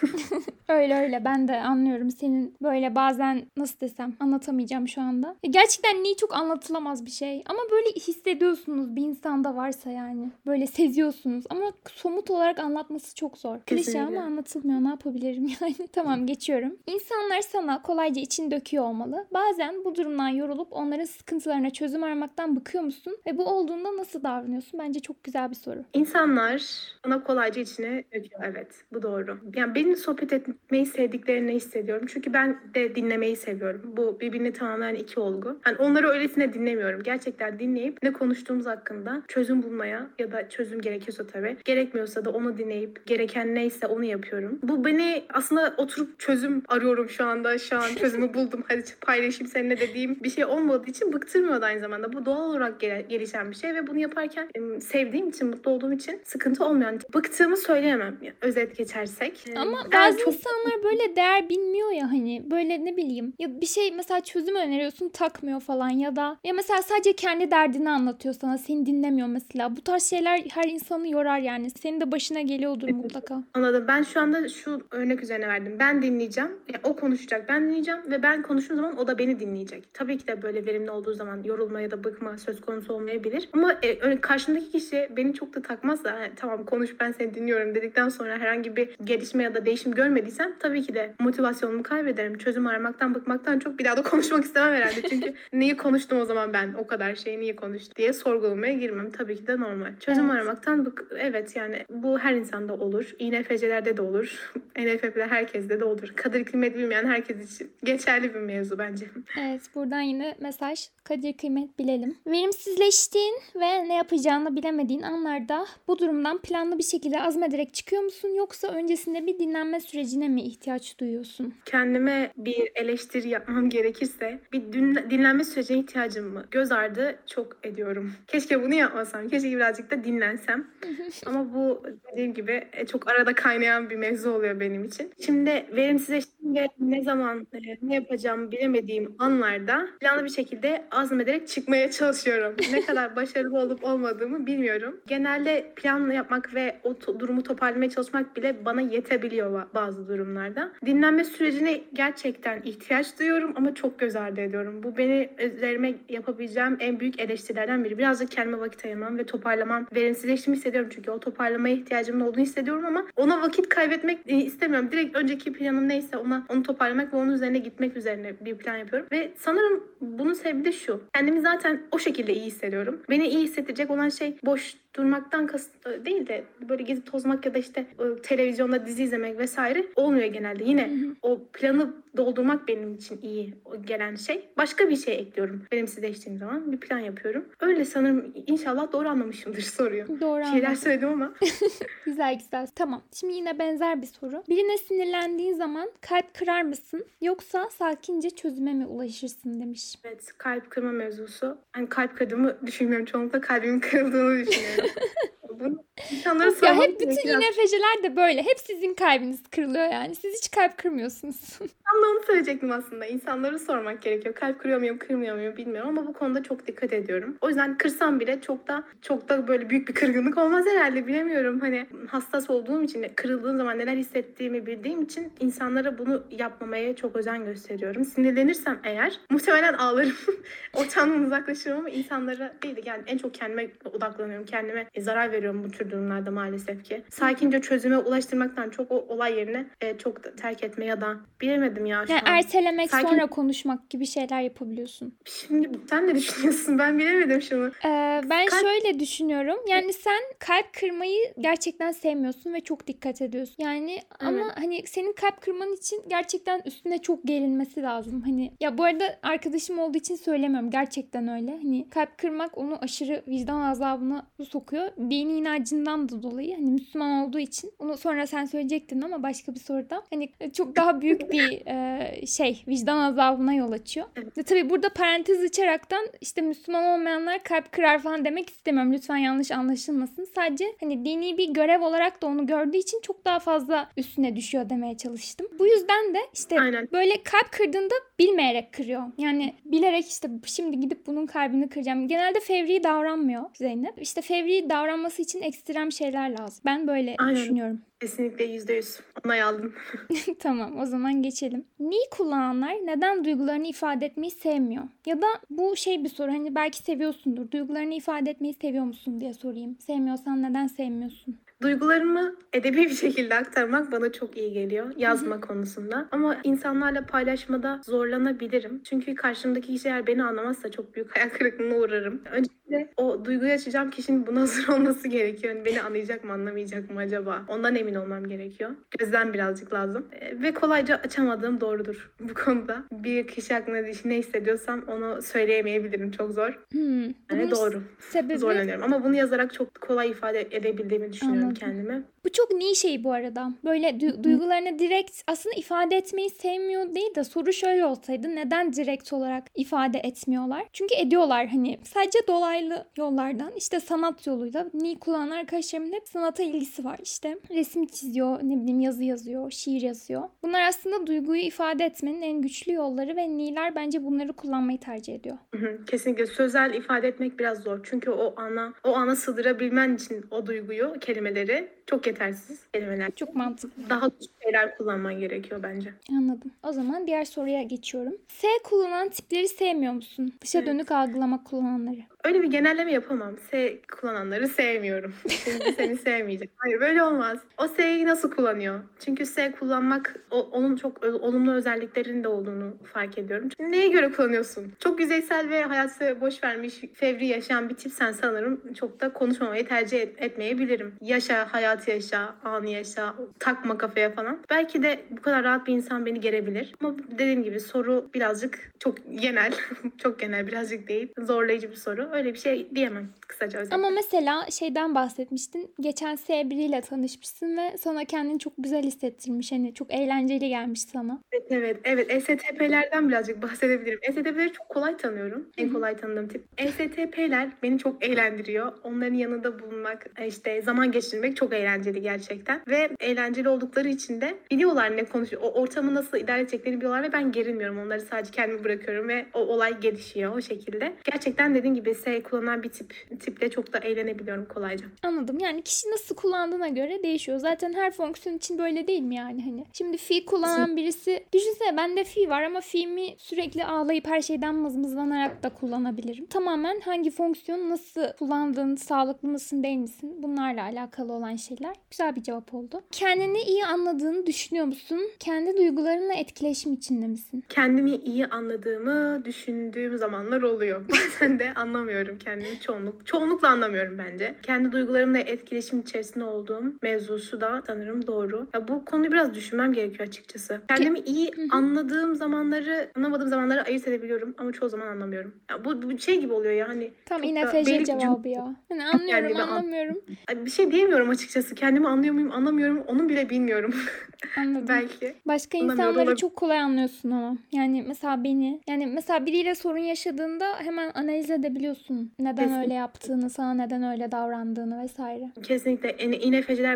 Speaker 2: öyle.
Speaker 1: Öyle ben de anlıyorum senin böyle bazen nasıl desem anlatamayacağım şu anda. E, Gerçekten niye çok anlatılamaz bir şey ama böyle hissediyorsunuz bir insanda varsa yani. Böyle seziyorsunuz ama somut olarak anlatması çok zor. Klişe ama anlatılmıyor ne yapabilirim yani. tamam geçiyorum. İnsanlar sana kolayca için döküyor olmalı. Bazen bu durumdan yorulup onların sıkıntılarına çözüm aramaktan bıkıyor musun? Ve bu olduğunda nasıl davranıyorsun? Bence çok güzel bir soru.
Speaker 2: İnsanlar bana kolayca içine döküyor. Evet, bu doğru. Yani benim sohbet etmeyi sevdiklerini hissediyorum. Çünkü ben de dinlemeyi seviyorum. Bu birbirini tamamlayan iki olgu. Hani onları öylesine dinlemiyorum. Gerçekten dinleyip ne konuştuğumuz hakkında çözüm bulmaya ya da çözüm gerekiyorsa tabii. Gerekmiyorsa da onu dinleyip gereken neyse onu yapıyorum. Bu beni aslında oturup çözüm arıyorum şu anda. Şu an çözümü buldum. Hadi paylaşayım seninle dediğim bir şey olmadığı için bıktırmıyor aynı zamanda. Bu doğal olarak gele- gelişen bir şey ve bunu yaparken sevdiğim için, mutlu olduğum için sıkıntı olmuyor. Yani bıktığımı söyleyemem yani özet geçersek. Ee,
Speaker 1: Ama
Speaker 2: ben
Speaker 1: bazı
Speaker 2: çok-
Speaker 1: insanlar böyle değer bilmiyor ya hani böyle ne bileyim ya bir şey mesela çözüm öneriyorsun takmıyor falan ya da ya mesela sadece kendi derdini anlatıyor sana seni dinlemiyor mesela bu tarz şeyler her insanı yorar yani senin de başına geliyordur mutlaka.
Speaker 2: Anladım. Ben şu anda şu örnek üzerine verdim. Ben dinleyeceğim. Yani o konuşacak. Ben dinleyeceğim ve ben konuştuğum zaman o da beni dinleyecek. Tabii ki de böyle verimli olduğu zaman yorulma ya da bıkma söz konusu olmayabilir. Ama e, karşımdaki kişi beni çok da takmazsa "Ha, tamam konuş ben seni dinliyorum dedikten sonra herhangi bir gelişme ya ya da değişim görmediysem tabii ki de motivasyonumu kaybederim. Çözüm aramaktan bıkmaktan çok bir daha da konuşmak istemem herhalde. Çünkü niye konuştum o zaman ben o kadar şeyi niye konuştum diye sorgulamaya girmem. Tabii ki de normal. Çözüm
Speaker 1: Evet.
Speaker 2: aramaktan bık evet yani bu her insanda olur. İNFC'lerde de olur. NFP'de herkeste de olur. Kadir kıymet bilmeyen herkes için geçerli bir mevzu bence.
Speaker 1: Evet buradan yine mesaj kadir kıymet bilelim. Verimsizleştiğin ve ne yapacağını bilemediğin anlarda bu durumdan planlı bir şekilde azmederek çıkıyor musun yoksa öncesinde bir dinlenme sürecine mi ihtiyaç duyuyorsun?
Speaker 2: kendime bir eleştiri yapmam gerekirse bir dinlenme sürecine ihtiyacımı göz ardı çok ediyorum. Keşke bunu yapmasam. Keşke birazcık da dinlensem. Ama bu dediğim gibi e, çok arada kaynayan bir mevzu oluyor benim için. Şimdi verimsizleştiğim ve ne zaman e, ne yapacağımı bilemediğim anlarda planlı bir şekilde azmederek çıkmaya çalışıyorum. Ne kadar başarılı olup olmadığımı bilmiyorum. Genelde planla yapmak ve o durumu toparlamaya çalışmak bile bana yetebiliyor ba- bazı durumlarda. Dinlenme sürecine gerçekten ihtiyaç duyuyorum ama çok göz ardı ediyorum. Bu beni üzerime yapabileceğim en büyük eleştirilerden biri. Birazcık kendime vakit ayırmam ve toparlamam. Verimsizleştiğimi hissediyorum çünkü o toparlamaya ihtiyacımın olduğunu hissediyorum ama ona vakit kaybetmek e, istemiyorum. Direkt önceki planım neyse ona onu toparlamak ve onun üzerine gitmek üzerine bir plan yapıyorum. Ve sanırım bunun sebebi de şu. Kendimi zaten o şekilde iyi hissediyorum. Beni iyi hissettirecek olan şey boş durmaktan kasıt e, değil de böyle gezip tozmak ya da işte e, televizyonda dizi izlemek vesaire olmuyor genelde. Yine o planı doldurmak benim için iyi gelen şey. Başka bir şey ekliyorum. Verimsizleştiğim zaman bir plan yapıyorum. Öyle sanırım inşallah doğru anlamışımdır soruyu.
Speaker 1: Doğru
Speaker 2: Şeyler
Speaker 1: anladım.
Speaker 2: söyledim ama
Speaker 1: Güzel güzel. Tamam. Şimdi yine benzer bir soru. Birine sinirlendiğin zaman kalp kırar mısın yoksa sakince çözüme mi ulaşırsın demiş.
Speaker 2: evet kalp kırma mevzusu. Hani kalp kırdığımı düşünmüyorum. Çoğunlukla kalbimin kırıldığını düşünüyorum. Bunu insanlara
Speaker 1: Ya hep bütün. INFC'ler de böyle. Hep sizin kalbiniz kırılıyor yani. Siz hiç kalp kırmıyorsunuz.
Speaker 2: Ben de onu söyleyecektim aslında. İnsanlara sormak gerekiyor. Kalp kırıyor muyum, kırmıyor muyum bilmiyorum ama bu konuda çok dikkat ediyorum. O yüzden kırsam bile çok da çok da böyle büyük bir kırgınlık olmaz herhalde bilemiyorum. Hani hassas olduğum için, kırıldığım zaman neler hissettiğimi bildiğim için insanlara bunu yapmamaya çok özen gösteriyorum. Sinirlenirsem eğer muhtemelen ağlarım. Ortamdan uzaklaşırım ama insanlara değil de yani en çok kendime odaklanıyorum. Kendime zarar veriyorum bu tür durumlarda maalesef ki. Sakince çözüme ulaştırmaktan çok o olay yerine e, çok terk etme ya da bilemedim ya şu
Speaker 1: Yani
Speaker 2: an.
Speaker 1: ertelemek
Speaker 2: Sakin-
Speaker 1: sonra konuşmak gibi şeyler yapabiliyorsun.
Speaker 2: Şimdi sen ne düşünüyorsun? Ben bilemedim şunu.
Speaker 1: Ee, ben
Speaker 2: Kalp-
Speaker 1: şöyle düşünüyorum. Yani sen kalp kırmayı gerçekten sevmiyorsun ve çok dikkat ediyorsun. Yani ama hani senin kalp kırman için gerçekten üstüne çok gelinmesi lazım. Hani ya bu arada arkadaşım olduğu için söylemiyorum. Gerçekten öyle. Hani kalp kırmak onu aşırı vicdan azabına sokuyor. Dini inancından da dolayı hani Müslüman olduğu için. Onu sonra sen söyleyecektin ama başka bir soruda. Hani çok daha büyük bir e, şey vicdan azabına yol açıyor.
Speaker 2: Evet.
Speaker 1: Ve tabii burada parantez açaraktan işte Müslüman olmayanlar kalp kırar falan demek istemiyorum. Lütfen yanlış anlaşılmasın. Sadece hani dini bir görev olarak da onu gördüğü için çok daha fazla üstüne düşüyor demeye çalıştım. Bu yüzden de işte
Speaker 2: Aynen.
Speaker 1: böyle kalp kırdığında bilmeyerek kırıyor. Yani bilerek işte şimdi gidip bunun kalbini kıracağım. Genelde fevri davranmıyor Zeynep. İşte fevri davranması için ekstrem şeyler lazım. Ben böyle
Speaker 2: Aynen.
Speaker 1: düşünüyorum.
Speaker 2: Kesinlikle yüzde yüz. Onay aldım.
Speaker 1: tamam o zaman geçelim. Ni kullananlar neden duygularını ifade etmeyi sevmiyor? Ya da bu şey bir soru hani belki seviyorsundur. Duygularını ifade etmeyi seviyor musun diye sorayım. Sevmiyorsan neden sevmiyorsun?
Speaker 2: Duygularımı edebi bir şekilde aktarmak bana çok iyi geliyor yazma konusunda. Ama insanlarla paylaşmada zorlanabilirim. Çünkü karşımdaki kişi eğer beni anlamazsa çok büyük hayal kırıklığına uğrarım. Öncelikle o duyguyu açacağım kişinin buna hazır olması gerekiyor. Yani beni anlayacak mı anlamayacak mı acaba? Ondan emin olmam gerekiyor. Gözden birazcık lazım. E, Ve kolayca açamadığım doğrudur bu konuda. Bir kişi hakkında ne hissediyorsam onu söyleyemeyebilirim. Çok zor.
Speaker 1: Hmm.
Speaker 2: Yani doğru.
Speaker 1: Sebebi
Speaker 2: Zorlanıyorum. Ama bunu yazarak çok kolay ifade edebildiğimi düşünüyorum
Speaker 1: Anladım.
Speaker 2: Kendime.
Speaker 1: bu çok ni şey bu arada. Böyle du- duygularını direkt aslında ifade etmeyi sevmiyor değil de soru şöyle olsaydı neden direkt olarak ifade etmiyorlar? Çünkü ediyorlar hani sadece dolaylı yollardan işte sanat yoluyla ni kullanan arkadaşlarımın hep sanata ilgisi var işte. Resim çiziyor, ne bileyim yazı yazıyor, şiir yazıyor. Bunlar aslında duyguyu ifade etmenin en güçlü yolları ve niler bence bunları kullanmayı tercih ediyor.
Speaker 2: Kesinlikle sözel ifade etmek biraz zor. Çünkü o ana o ana sığdırabilmen için o duyguyu, kelimeleri çok yetersiz kelimeler.
Speaker 1: Çok mantıklı.
Speaker 2: Daha şeyler kullanman gerekiyor bence.
Speaker 1: Anladım. O zaman diğer soruya geçiyorum. S kullanan tipleri sevmiyor musun? Dışa
Speaker 2: Evet.
Speaker 1: dönük algılama kullananları.
Speaker 2: Öyle bir genelleme yapamam. S kullananları sevmiyorum. Şimdi seni sevmeyeceğim. Hayır böyle olmaz. O S'yi nasıl kullanıyor? Çünkü S kullanmak o, onun çok olumlu özelliklerinin de olduğunu fark ediyorum. Çünkü neye göre kullanıyorsun? Çok yüzeysel ve hayatı boş vermiş, fevri yaşayan bir tipsen sanırım çok da konuşmamayı tercih et- etmeyebilirim. Yaşa, hayatı yaşa, anı yaşa, takma kafaya falan. Belki de bu kadar rahat bir insan beni gerebilir. Ama dediğim gibi soru birazcık çok genel. çok genel birazcık değil. Zorlayıcı bir soru. Öyle bir şey diyemem kısaca özetle.
Speaker 1: Ama mesela şeyden bahsetmiştin. Geçen S biriyle tanışmışsın ve sana kendini çok güzel hissettirmiş. Hani çok eğlenceli gelmiş sana.
Speaker 2: Evet evet. Evet ESTP'lerden birazcık bahsedebilirim. ESTP'leri çok kolay tanıyorum. En kolay tanıdığım tip. ESTP'ler beni çok eğlendiriyor. Onların yanında bulunmak, işte zaman geçirmek çok eğlenceli gerçekten. Ve eğlenceli oldukları için de biliyorlar ne konuşuyor. O ortamı nasıl idare edeceklerini biliyorlar ve ben gerilmiyorum. Onları sadece kendimi bırakıyorum ve o olay gelişiyor o şekilde. Gerçekten dediğim gibi S kullanan bir tip tiple çok da eğlenebiliyorum kolayca.
Speaker 1: Anladım. Yani kişi nasıl kullandığına göre değişiyor. Zaten her fonksiyon için böyle değil mi yani hani? Şimdi fi kullanan birisi düşünsene bende fi var ama fi'mi sürekli ağlayıp her şeyden mızmızlanarak da kullanabilirim. Tamamen hangi fonksiyonu nasıl kullandığın, sağlıklı mısın değil misin? Bunlarla alakalı olan şeyler. Güzel bir cevap oldu. Kendini iyi anladığını düşünüyor musun? Kendi duygularınla etkileşim içinde misin?
Speaker 2: kendimi iyi anladığımı düşündüğüm zamanlar oluyor. Bazen de anlamıyorum kendimi çoğunluk. Çoğunlukla anlamıyorum bence. Kendi duygularımla etkileşim içerisinde olduğum mevzusu da sanırım doğru. Ya bu konuyu biraz düşünmem gerekiyor açıkçası. Kendimi iyi anladığım zamanları, anlamadığım zamanları ayırt edebiliyorum ama çoğu zaman anlamıyorum. Ya bu, bu şey gibi oluyor ya hani
Speaker 1: Tam
Speaker 2: bir
Speaker 1: cevabı ya. Hani anlıyorum
Speaker 2: Yani ben an-
Speaker 1: anlamıyorum.
Speaker 2: Ay, bir şey diyemiyorum açıkçası. Kendimi anlıyor muyum, anlamıyorum. Onu bile bilmiyorum
Speaker 1: Anladım.
Speaker 2: belki.
Speaker 1: Başka insanları çok kolay anlıyorsun ama. Yani mesela beni. Yani mesela biriyle sorun yaşadığında hemen analiz edebiliyorsun. Neden
Speaker 2: Kesinlikle.
Speaker 1: öyle yaptığını, sana neden öyle davrandığını vesaire.
Speaker 2: Kesinlikle. Yani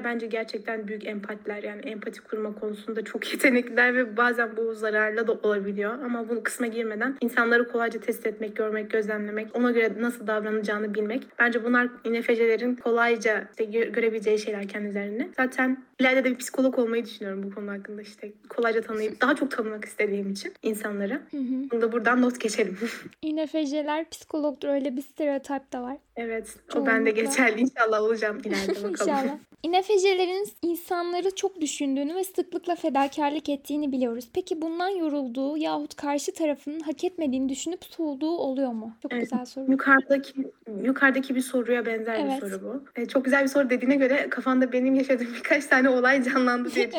Speaker 2: bence gerçekten büyük empatiler. Yani empati kurma konusunda çok yetenekliler ve bazen bu zararlı da olabiliyor. Ama bu kısma girmeden insanları kolayca test etmek, görmek, gözlemlemek, ona göre nasıl davranacağını bilmek. Bence bunlar INFC'lerin kolayca işte gö- görebileceği şeyler kendilerini. Zaten ileride de bir psikolog olmayı düşünüyorum bu konu hakkında işte. Kolayca tanıyıp daha çok tanımak istediğim için insanları.
Speaker 1: Hı hı.
Speaker 2: Bunu da buradan not geçelim.
Speaker 1: INFC'ler psikologdur öyle bir stereotip de var.
Speaker 2: evet. O bende geçerli. İnşallah olacağım ileride bakalım.
Speaker 1: İnşallah. INFC'lerin insanları çok düşündüğünü ve sıklıkla fedakarlık ettiğini biliyoruz. Peki bundan yorulduğu yahut karşı tarafının hak etmediğini düşünüp soğuduğu oluyor mu? Çok
Speaker 2: Evet.
Speaker 1: güzel soru.
Speaker 2: Yukarıdaki yukarıdaki bir soruya benzer
Speaker 1: Evet.
Speaker 2: bir soru bu. E, çok güzel bir soru dediğine göre kafanda benim yaşadığım birkaç tane olay canlandı diye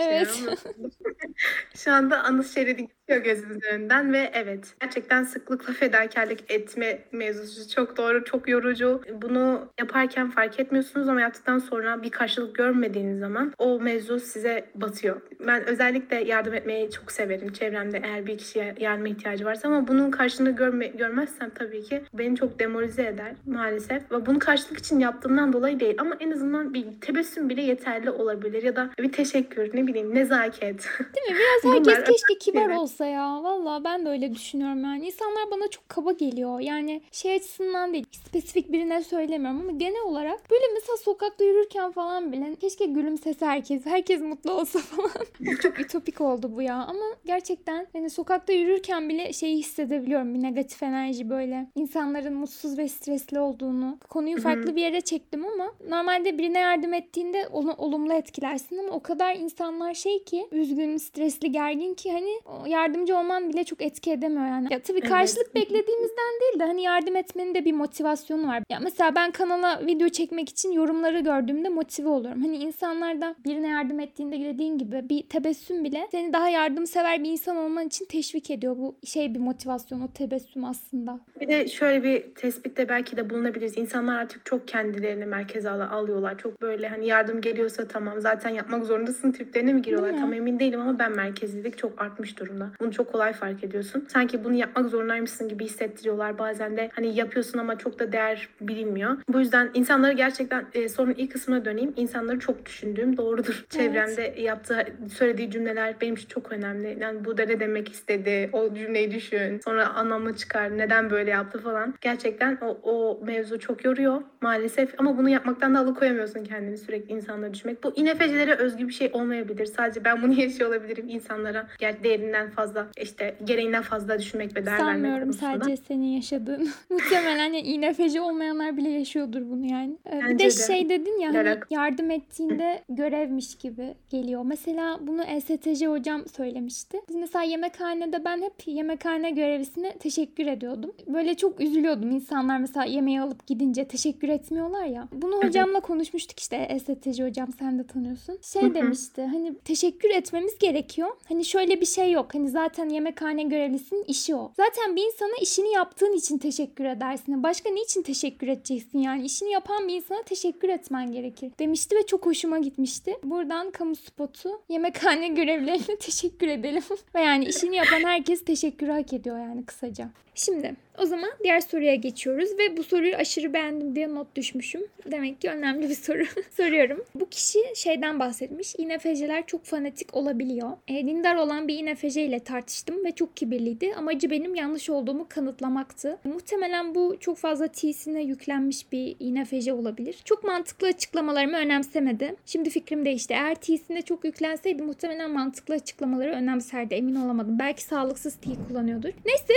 Speaker 1: Evet.
Speaker 2: Şu anda anıs şeridi geçiyor gözümüzün önünden ve evet gerçekten sıklıkla fedakarlık etme mevzusu çok doğru, çok yorucu. Bunu yaparken fark etmiyorsunuz ama yaptıktan sonra bir karşılık görmediğiniz zaman o mevzu size batıyor. Ben özellikle yardım etmeyi çok severim çevremde eğer bir kişiye yardıma ihtiyacı varsa ama bunun karşılığını görme, görmezsem tabii ki beni çok demoralize eder maalesef. Ve bunu karşılık için yaptığımdan dolayı değil ama en azından bir tebessüm bile yeterli olabilir ya da bir teşekkür ne bileyim nezaket.
Speaker 1: Değil mi? Biraz herkes keşke kibar
Speaker 2: Evet.
Speaker 1: olsa ya. Valla ben de öyle düşünüyorum yani. İnsanlar bana çok kaba geliyor. Yani şey açısından değil. Spesifik birine söylemiyorum ama genel olarak böyle mesela sokakta yürürken falan bile keşke gülümsese herkes. Herkes mutlu olsa falan. çok ütopik oldu bu ya. Ama gerçekten hani sokakta yürürken bile şeyi hissedebiliyorum. Bir negatif enerji böyle. insanların mutsuz ve stresli olduğunu. Konuyu farklı bir yere çektim ama normalde birine yardım ettiğinde onu olumlu etkilersin ama o kadar insanlar şey ki üzgün, stresli, gergin ki hani yardımcı olman bile çok etki edemiyor yani. Ya tabii
Speaker 2: Evet.
Speaker 1: karşılık beklediğimizden değil de hani yardım etmenin de bir motivasyonu var. Ya mesela ben kanala video çekmek için yorumları gördüğümde motive oluyorum. Hani insanlar da birine yardım ettiğinde dediğin gibi bir tebessüm bile seni daha yardımsever bir insan olman için teşvik ediyor. Bu şey bir motivasyon o tebessüm aslında.
Speaker 2: Bir de şöyle bir tespitte belki de bulunabiliriz. İnsanlar artık çok kendilerini merkeze al- alıyorlar. Çok böyle hani yardım geliyorsa tamam zaten yapmak zorundasın triplerine mi giriyorlar?
Speaker 1: Değil mi?
Speaker 2: Tam emin değilim ama ben merkezlilik çok artmış durumda. Bunu çok kolay fark ediyorsun. Sanki bunu yapmak zorundaymışsın gibi hissettiriyorlar. Bazen de hani yapıyorsun ama çok da değer bilinmiyor. Bu yüzden insanları gerçekten e, sorunun ilk kısmına döneyim. İnsanları çok düşündüğüm doğrudur. Çevremde yaptığı, söylediği cümleler benim için çok önemli. Yani bu da ne demek istedi? O cümleyi düşün. Sonra anlamı çıkar. Neden böyle yaptı falan. Gerçekten o, o mevzu çok yoruyor maalesef. Ama bunu yapmaktan da alıkoyamıyorsun kendini sürekli insanları düşünmek. Bu INFC'lere özgü bir şey olmayabilir. Sadece ben bunu yaşıyor olabilirim insanlara. Yani değerinden fazla işte gereğinden fazla düşünmek ve değer vermek
Speaker 1: Sanmıyorum sadece senin yaşadığın. Muhtemelen yani İNFC olmayanlar bile yaşıyordur bunu yani. Ee, bir
Speaker 2: Bence
Speaker 1: de
Speaker 2: de.
Speaker 1: şey dedin ya hani yardım ettiğinde görevmiş gibi geliyor. Mesela bunu ESTJ hocam söylemişti. Biz mesela yemekhanede ben hep yemekhane görevlisine teşekkür ediyordum. Böyle çok üzülüyordum. İnsanlar mesela yemeği alıp gidince teşekkür etmiyorlar ya. Bunu hocamla konuşmuştuk işte ESTJ hocam sen de tanıyorsun. Şey demişti hani teşekkür etmemiz gerekiyor. Hani şöyle bir şey yok. Hani zaten yemekhane görevlisinin işi o. Zaten bir insana işini yaptığın için teşekkür edersin. Başka niçin teşekkür edeceksin yani? İşini yapan bir insana teşekkür etmen gerekir demişti ve çok hoşuma gitmişti. Buradan kamu spotu yemekhane görevlilerine teşekkür edelim. ve yani işini yapan herkes teşekkür hak ediyor yani kısaca. Şimdi o zaman diğer soruya geçiyoruz ve bu soruyu aşırı beğendim diye not düşmüşüm. Demek ki önemli bir soru. Soruyorum. Bu kişi şeyden bahsetmiş. İNFC'ler çok fanatik olabiliyor. E, dindar olan bir İNFC ile tartıştım ve çok kibirliydi. Amacı benim yanlış olduğumu kanıtlamaktı. Muhtemelen bu çok fazla T'sine yüklenmiş bir İNFC olabilir. Çok mantıklı açıklamalarımı önemsemedi. Şimdi fikrim değişti. Eğer T'sine çok yüklenseydi muhtemelen mantıklı açıklamaları önemserdi. Emin olamadım. Belki sağlıksız T kullanıyordur. Neyse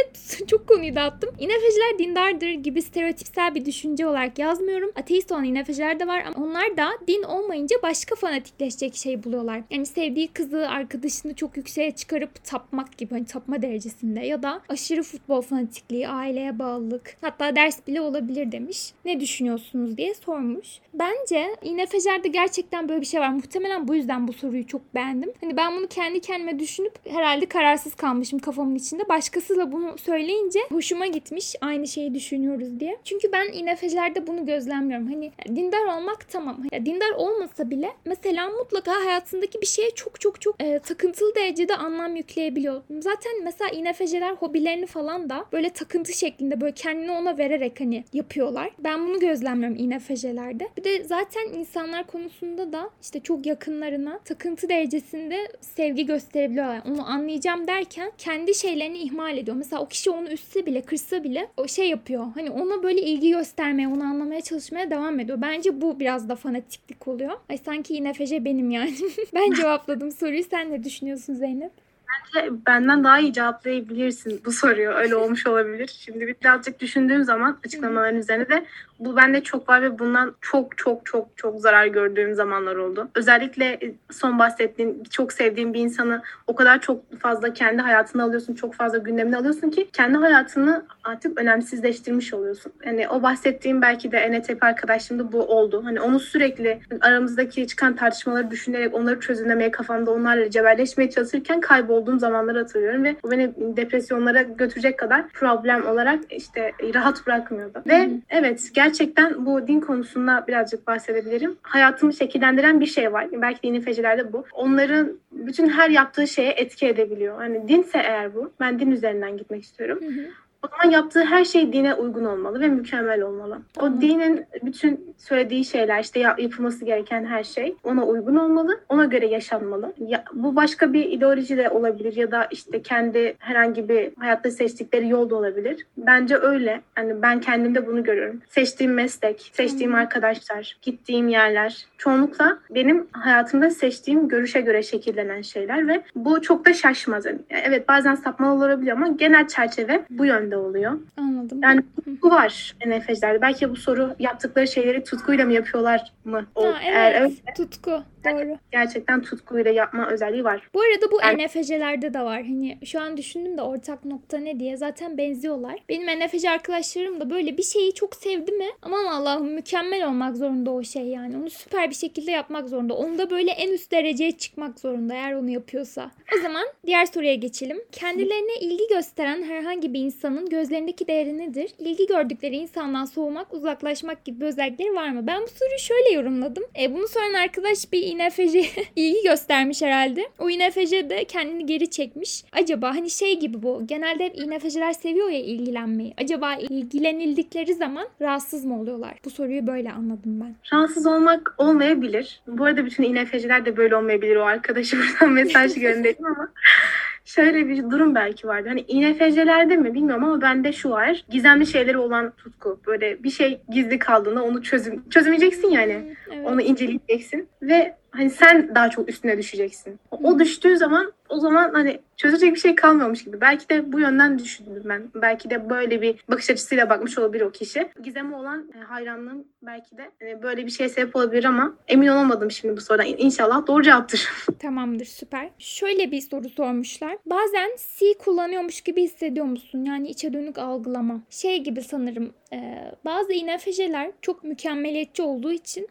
Speaker 1: çok konuyu dağıttım. İNFC'ler dindardır gibi stereotipsel bir düşünce olarak yazmıyorum. Ateist olan İNFC'ler de var ama onlar da din olmayınca başka fanatikleşecek şey buluyorlar. Yani sevdiği kızı, arkadaşını çok yükseğe çıkarıp tapmak gibi hani tapma derecesinde ya da aşırı futbol fanatikliği, aileye bağlılık hatta ders bile olabilir demiş. Ne düşünüyorsunuz diye sormuş. Bence İNFC'lerde gerçekten böyle bir şey var. Muhtemelen bu yüzden bu soruyu çok beğendim. Hani ben bunu kendi kendime düşünüp herhalde kararsız kalmışım kafamın içinde. Başkası da bunu söyleyince hoşuma gitmiş. Aynı şeyi düşünüyoruz diye. Çünkü ben İNFC'lerde bunu gözlemliyorum. Hani dindar olmak tamam. Ya dindar olmasa bile mesela mutlaka hayatındaki bir şeye çok çok çok e, takıntılı derecede anlam yükleyebiliyor. Zaten mesela İNFC'ler hobilerini falan da böyle takıntı şeklinde böyle kendini ona vererek hani yapıyorlar. Ben bunu gözlemliyorum İNFC'lerde. Bir de zaten insanlar konusunda da işte çok yakınlarına takıntı derecesinde sevgi gösterebiliyorlar. Onu anlayacağım derken kendi şeylerini ihmal ediyor. Mesela o kişi onu üstse bile kırsa bile o şey yapıyor. Hani ona böyle ilgi göstermeye, onu anlamaya çalışmaya devam ediyor. Bence bu biraz da fanatiklik oluyor. Ay sanki İNFC benim yani. ben cevapladım soruyu. Sen ne düşünüyorsun Zeynep?
Speaker 2: Bence benden daha iyi cevaplayabilirsin bu soruyu. Öyle olmuş olabilir. Şimdi birazcık düşündüğüm zaman açıklamaların üzerine de bu bende çok var ve bundan çok çok çok çok zarar gördüğüm zamanlar oldu. Özellikle son bahsettiğin çok sevdiğin bir insanı o kadar çok fazla kendi hayatına alıyorsun, çok fazla gündemine alıyorsun ki kendi hayatını artık önemsizleştirmiş oluyorsun. Yani o bahsettiğim belki de ENTP arkadaşımda bu oldu. Hani onu sürekli aramızdaki çıkan tartışmaları düşünerek onları çözümlemeye kafamda onlarla cebelleşmeye çalışırken kaybolduğum zamanları hatırlıyorum ve bu beni depresyonlara götürecek kadar problem olarak işte rahat bırakmıyordu. Ve evet gerçekten bu din konusunda birazcık bahsedebilirim. Hayatımı şekillendiren bir şey var. Belki dini fecilerde bu. Onların bütün her yaptığı şeye etki edebiliyor. Hani dinse eğer bu. Ben din üzerinden gitmek istiyorum.
Speaker 1: Hı hı.
Speaker 2: O zaman yaptığı her şey dine uygun olmalı ve mükemmel olmalı.
Speaker 1: Tamam.
Speaker 2: O dinin bütün söylediği şeyler işte yap- yapılması gereken her şey ona uygun olmalı. Ona göre yaşanmalı. Ya, bu başka bir ideoloji de olabilir ya da işte kendi herhangi bir hayatta seçtikleri yol da olabilir. Bence öyle. Yani ben kendimde bunu görüyorum. Seçtiğim meslek, seçtiğim
Speaker 1: Tamam.
Speaker 2: arkadaşlar, gittiğim yerler çoğunlukla benim hayatımda seçtiğim görüşe göre şekillenen şeyler ve bu çok da şaşmaz. Yani evet bazen sapmalı olabiliyor ama genel çerçeve bu yönde oluyor.
Speaker 1: Anladım.
Speaker 2: Yani tutku var NFC'lerde. Belki bu soru yaptıkları şeyleri tutkuyla mı yapıyorlar mı? O,
Speaker 1: Ha,
Speaker 2: Eğer
Speaker 1: evet. Tutku. Doğru.
Speaker 2: gerçekten tutkuyla yapma özelliği var.
Speaker 1: Bu arada bu
Speaker 2: Yani-
Speaker 1: NFC'lerde de var. Hani şu an düşündüm de ortak nokta ne diye. Zaten benziyorlar. Benim NFC arkadaşlarım da böyle bir şeyi çok sevdi mi? Aman Allah'ım mükemmel olmak zorunda o şey yani. Onu süper bir şekilde yapmak zorunda. Onda böyle en üst dereceye çıkmak zorunda eğer onu yapıyorsa. O zaman diğer soruya geçelim. Kendilerine ilgi gösteren herhangi bir insanın gözlerindeki değeri nedir? İlgi gördükleri insandan soğumak, uzaklaşmak gibi özellikleri var mı? Ben bu soruyu şöyle yorumladım. E, bunu soran arkadaş bir INFC ilgi göstermiş herhalde. O INFC de kendini geri çekmiş. Acaba hani şey gibi bu. Genelde hep INFC'ler seviyor ya ilgilenmeyi. Acaba ilgilenildikleri zaman rahatsız mı oluyorlar? Bu soruyu böyle anladım ben.
Speaker 2: Rahatsız olmak olmayabilir. Bu arada bütün INFC'ler de böyle olmayabilir. O arkadaşı buradan mesaj göndereyim ama şöyle bir durum belki vardı. Hani INFC'lerde mi bilmiyorum ama bende şu var. Gizemli şeyleri olan tutku. Böyle bir şey gizli kaldığında onu çözüm çözemeyeceksin yani.
Speaker 1: Hmm, Evet.
Speaker 2: Onu inceleyeceksin ve hani sen daha çok üstüne düşeceksin. O düştüğü zaman o zaman hani çözecek bir şey kalmamış gibi. Belki de bu yönden düşündüm ben. Belki de böyle bir bakış açısıyla bakmış olabilir o kişi. Gizem'e olan e, hayranlığım belki de e, böyle bir şeye sebep olabilir ama emin olamadım şimdi bu sorudan. İnşallah doğru cevaptır.
Speaker 1: Tamamdır süper. Şöyle bir soru sormuşlar. Bazen C kullanıyormuş gibi hissediyor musun? Yani içe dönük algılama. Şey gibi sanırım e, bazı INFJ'ler çok mükemmeliyetçi olduğu için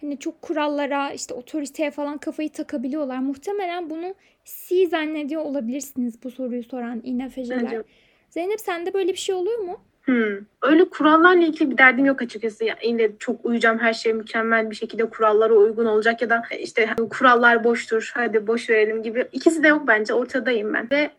Speaker 1: hani çok kurallara işte otoriteye falan kafayı takabiliyorlar. Muhtemelen bunu C zannediyor olabilirsiniz bu soruyu soran INFJ'ler. Zeynep sende böyle bir şey oluyor mu?
Speaker 2: Hmm. Öyle kurallarla ilgili bir derdim yok açıkçası. Yani yine çok uyacağım her şey mükemmel bir şekilde kurallara uygun olacak ya da işte kurallar boştur hadi boş verelim gibi. İkisi de yok bence ortadayım ben. Ve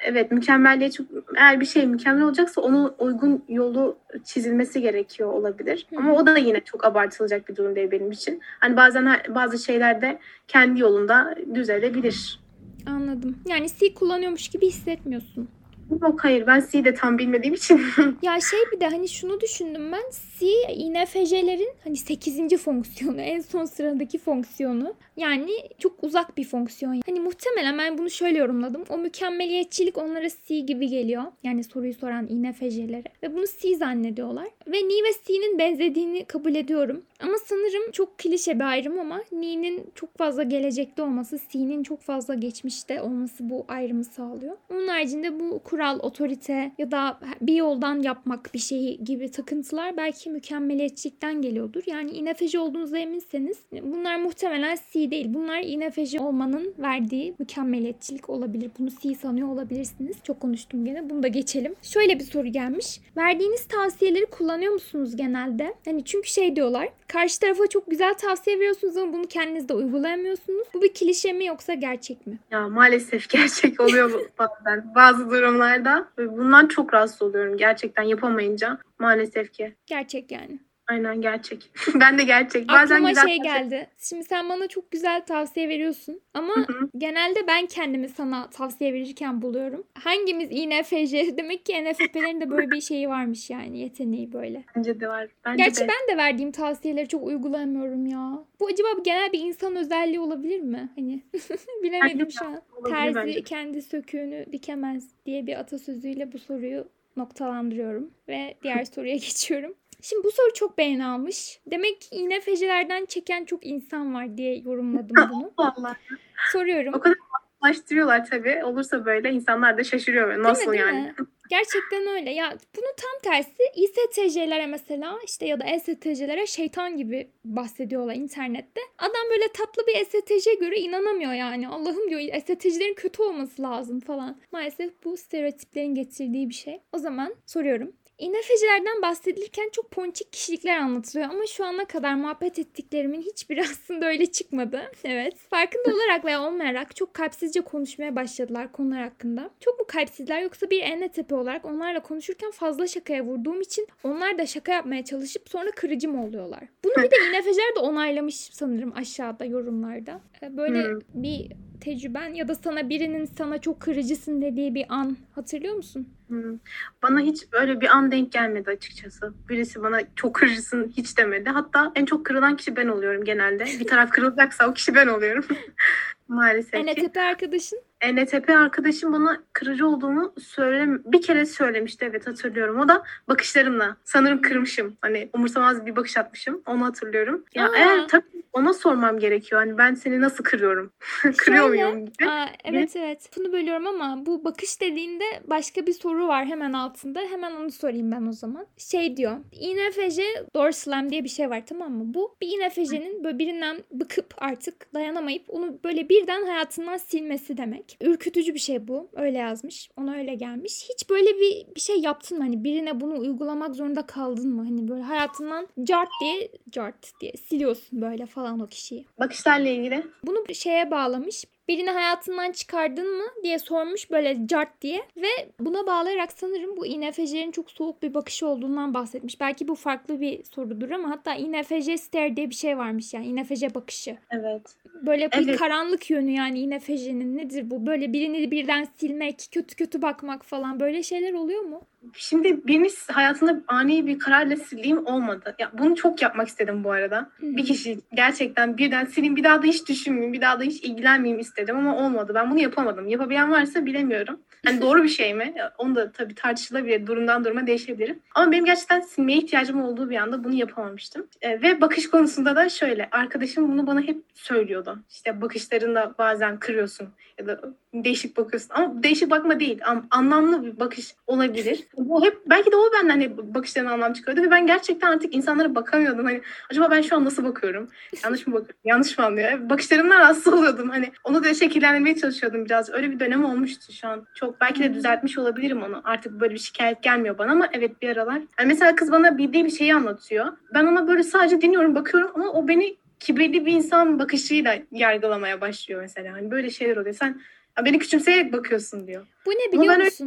Speaker 2: evet mükemmelliyetçi eğer bir şey mükemmel olacaksa onun uygun yolu çizilmesi gerekiyor olabilir.
Speaker 1: Hı.
Speaker 2: Ama o da yine çok abartılacak bir durum değil benim için. Hani bazen bazı şeyler de kendi yolunda düzelebilir.
Speaker 1: Anladım. Yani C kullanıyormuş gibi hissetmiyorsun.
Speaker 2: Yok hayır ben C'yi de tam bilmediğim için.
Speaker 1: Ya şey bir de hani şunu düşündüm ben. C INFJ'lerin hani 8. fonksiyonu, en son sıradaki fonksiyonu. Yani çok uzak bir fonksiyon. Hani muhtemelen ben bunu şöyle yorumladım. O mükemmeliyetçilik onlara C gibi geliyor. Yani soruyu soran INFJ'lere. Ve bunu C zannediyorlar. Ve Ni ve C'nin benzediğini kabul ediyorum. Ama sanırım çok klişe bir ayrım ama Ni'nin çok fazla gelecekte olması, C'nin çok fazla geçmişte olması bu ayrımı sağlıyor. Onun haricinde bu kural, otorite ya da bir yoldan yapmak bir şeyi gibi takıntılar belki mükemmeliyetçilikten geliyordur. Yani INFJ olduğunuza eminseniz bunlar muhtemelen C değil. Bunlar INFJ olmanın verdiği mükemmeliyetçilik olabilir. Bunu C sanıyor olabilirsiniz. Çok konuştum gene. Bunu da geçelim. Şöyle bir soru gelmiş. Verdiğiniz tavsiyeleri kullanıyor musunuz genelde? Hani çünkü şey diyorlar. Karşı tarafa çok güzel tavsiye veriyorsunuz ama bunu kendinizde uygulayamıyorsunuz. Bu bir klişe mi yoksa gerçek mi?
Speaker 2: Ya maalesef gerçek oluyor bazen bazı durumlarda. Ve bundan çok rahatsız oluyorum gerçekten yapamayınca. Maalesef ki.
Speaker 1: Gerçek yani.
Speaker 2: Aynen gerçek. ben de gerçek. Bazen
Speaker 1: Aklıma
Speaker 2: güzel
Speaker 1: şey geldi. Şimdi sen bana çok güzel tavsiye veriyorsun ama
Speaker 2: Hı hı.
Speaker 1: genelde ben kendimi sana tavsiye verirken buluyorum. Hangimiz INFJ? Demek ki NFP'lerin de böyle bir şeyi varmış yani yeteneği böyle.
Speaker 2: Bence de var. Bence
Speaker 1: Gerçi
Speaker 2: de.
Speaker 1: ben de verdiğim tavsiyeleri çok uygulayamıyorum ya. Bu acaba genel bir insan özelliği olabilir mi? Hani bilemedim
Speaker 2: Bence
Speaker 1: şu an. Terzi
Speaker 2: bence.
Speaker 1: kendi söküğünü dikemez diye bir atasözüyle bu soruyu noktalandırıyorum ve diğer soruya geçiyorum. Şimdi bu soru çok beğeni almış. Demek ki INFJ'lerden çeken çok insan var diye yorumladım bunu.
Speaker 2: Vallahi.
Speaker 1: Soruyorum.
Speaker 2: O kadar ulaştırıyorlar tabii. Olursa böyle insanlar da şaşırıyor. böyle. Nasıl
Speaker 1: değil mi?
Speaker 2: yani?
Speaker 1: Gerçekten öyle. Ya bunun tam tersi ISTJ'lere mesela işte ya da ESTJ'lere şeytan gibi bahsediyorlar internette. Adam böyle tatlı bir ESTJ'ye göre inanamıyor yani. Allah'ım diyor ESTJ'lerin kötü olması lazım falan. Maalesef bu stereotiplerin getirdiği bir şey. O zaman soruyorum. INFJ'lerden bahsedilirken çok ponçik kişilikler anlatılıyor ama şu ana kadar muhabbet ettiklerimin hiçbiri aslında öyle çıkmadı. Evet. Farkında olarak veya olmayarak çok kalpsizce konuşmaya başladılar konular hakkında. Çok mu kalpsizler yoksa bir ENTP olarak onlarla konuşurken fazla şakaya vurduğum için onlar da şaka yapmaya çalışıp sonra kırıcı mı oluyorlar? Bunu bir de INFJ'ler de onaylamış sanırım aşağıda yorumlarda. Ee, Böyle
Speaker 2: Hmm.
Speaker 1: bir tecrüben ya da sana birinin sana çok kırıcısın dediği bir an hatırlıyor musun?
Speaker 2: Hmm. Bana hiç öyle bir an denk gelmedi açıkçası. Birisi bana çok kırıcısın hiç demedi. Hatta en çok kırılan kişi ben oluyorum genelde. Bir taraf kırılacaksa o kişi ben oluyorum. Maalesef ki.
Speaker 1: ENTP arkadaşın
Speaker 2: NTP arkadaşım bana kırıcı olduğumu söyle bir kere söylemişti evet hatırlıyorum. O da bakışlarımla. Sanırım kırmışım. Hani umursamaz bir bakış atmışım. Onu hatırlıyorum. Ya
Speaker 1: Aa.
Speaker 2: eğer tabii ona sormam gerekiyor. Hani ben seni nasıl kırıyorum? Kırıyor
Speaker 1: Şöyle,
Speaker 2: muyum gibi.
Speaker 1: Aa, evet evet. Bunu bölüyorum ama bu bakış dediğinde başka bir soru var hemen altında. Hemen onu sorayım ben o zaman. Şey diyor. INFJ door slam diye bir şey var tamam mı? Bu bir INFJ'nin böyle birinden bıkıp artık dayanamayıp onu böyle birden hayatından silmesi demek. Ürkütücü bir şey bu. Öyle yazmış. Ona öyle gelmiş. Hiç böyle bir, bir şey yaptın mı? Hani birine bunu uygulamak zorunda kaldın mı? Hani böyle hayatından cart diye cart diye siliyorsun böyle falan o kişiyi.
Speaker 2: Bakışlarla ilgili.
Speaker 1: Bunu şeye bağlamış. Birini hayatından çıkardın mı diye sormuş böyle cart diye. Ve buna bağlayarak sanırım bu INFJ'lerin çok soğuk bir bakışı olduğundan bahsetmiş. Belki bu farklı bir sorudur ama hatta INFJ stare diye bir şey varmış yani INFJ bakışı.
Speaker 2: Evet.
Speaker 1: Böyle bir
Speaker 2: Evet.
Speaker 1: karanlık yönü yani INFJ'nin nedir bu? Böyle birini birden silmek, kötü kötü bakmak falan böyle şeyler oluyor mu?
Speaker 2: Şimdi birini hayatında ani bir kararla sileyim olmadı. Ya bunu çok yapmak istedim bu arada. Bir kişi gerçekten birden sileyim bir daha da hiç düşünmeyeyim, bir daha da hiç ilgilenmeyeyim istedim ama olmadı. Ben bunu yapamadım. Yapabilen varsa bilemiyorum. Hani doğru bir şey mi? Onu da tabii tartışılabilir. Durumdan duruma değişebilir. Ama benim gerçekten silmeye ihtiyacım olduğu bir anda bunu yapamamıştım. E, ve bakış konusunda da şöyle. Arkadaşım bunu bana hep söylüyordu. İşte bakışlarında bazen kırıyorsun ya da değişik bakıyorsun. Ama değişik bakma değil. An- anlamlı bir bakış olabilir. Bu hep belki de o benden hani bakışlarına anlam çıkıyordu ve ben gerçekten artık insanlara bakamıyordum. Hani acaba ben şu an nasıl bakıyorum? Yanlış mı bakıyorum? Yanlış mı anlıyor? Bakışlarımdan rahatsız oluyordum. Hani onu da şekillendirmeye çalışıyordum biraz. Öyle bir dönem olmuştu şu an. Çok belki de düzeltmiş olabilirim onu. Artık böyle bir şikayet gelmiyor bana ama evet bir aralar. Yani mesela kız bana bildiği bir şeyi anlatıyor. Ben ona böyle sadece dinliyorum, bakıyorum ama o beni kibirli bir insan bakışıyla yargılamaya başlıyor mesela. Hani böyle şeyler oluyor. Sen "Ya beni küçümseyerek bakıyorsun diyor.
Speaker 1: Bu ne biliyor
Speaker 2: öyle
Speaker 1: musun?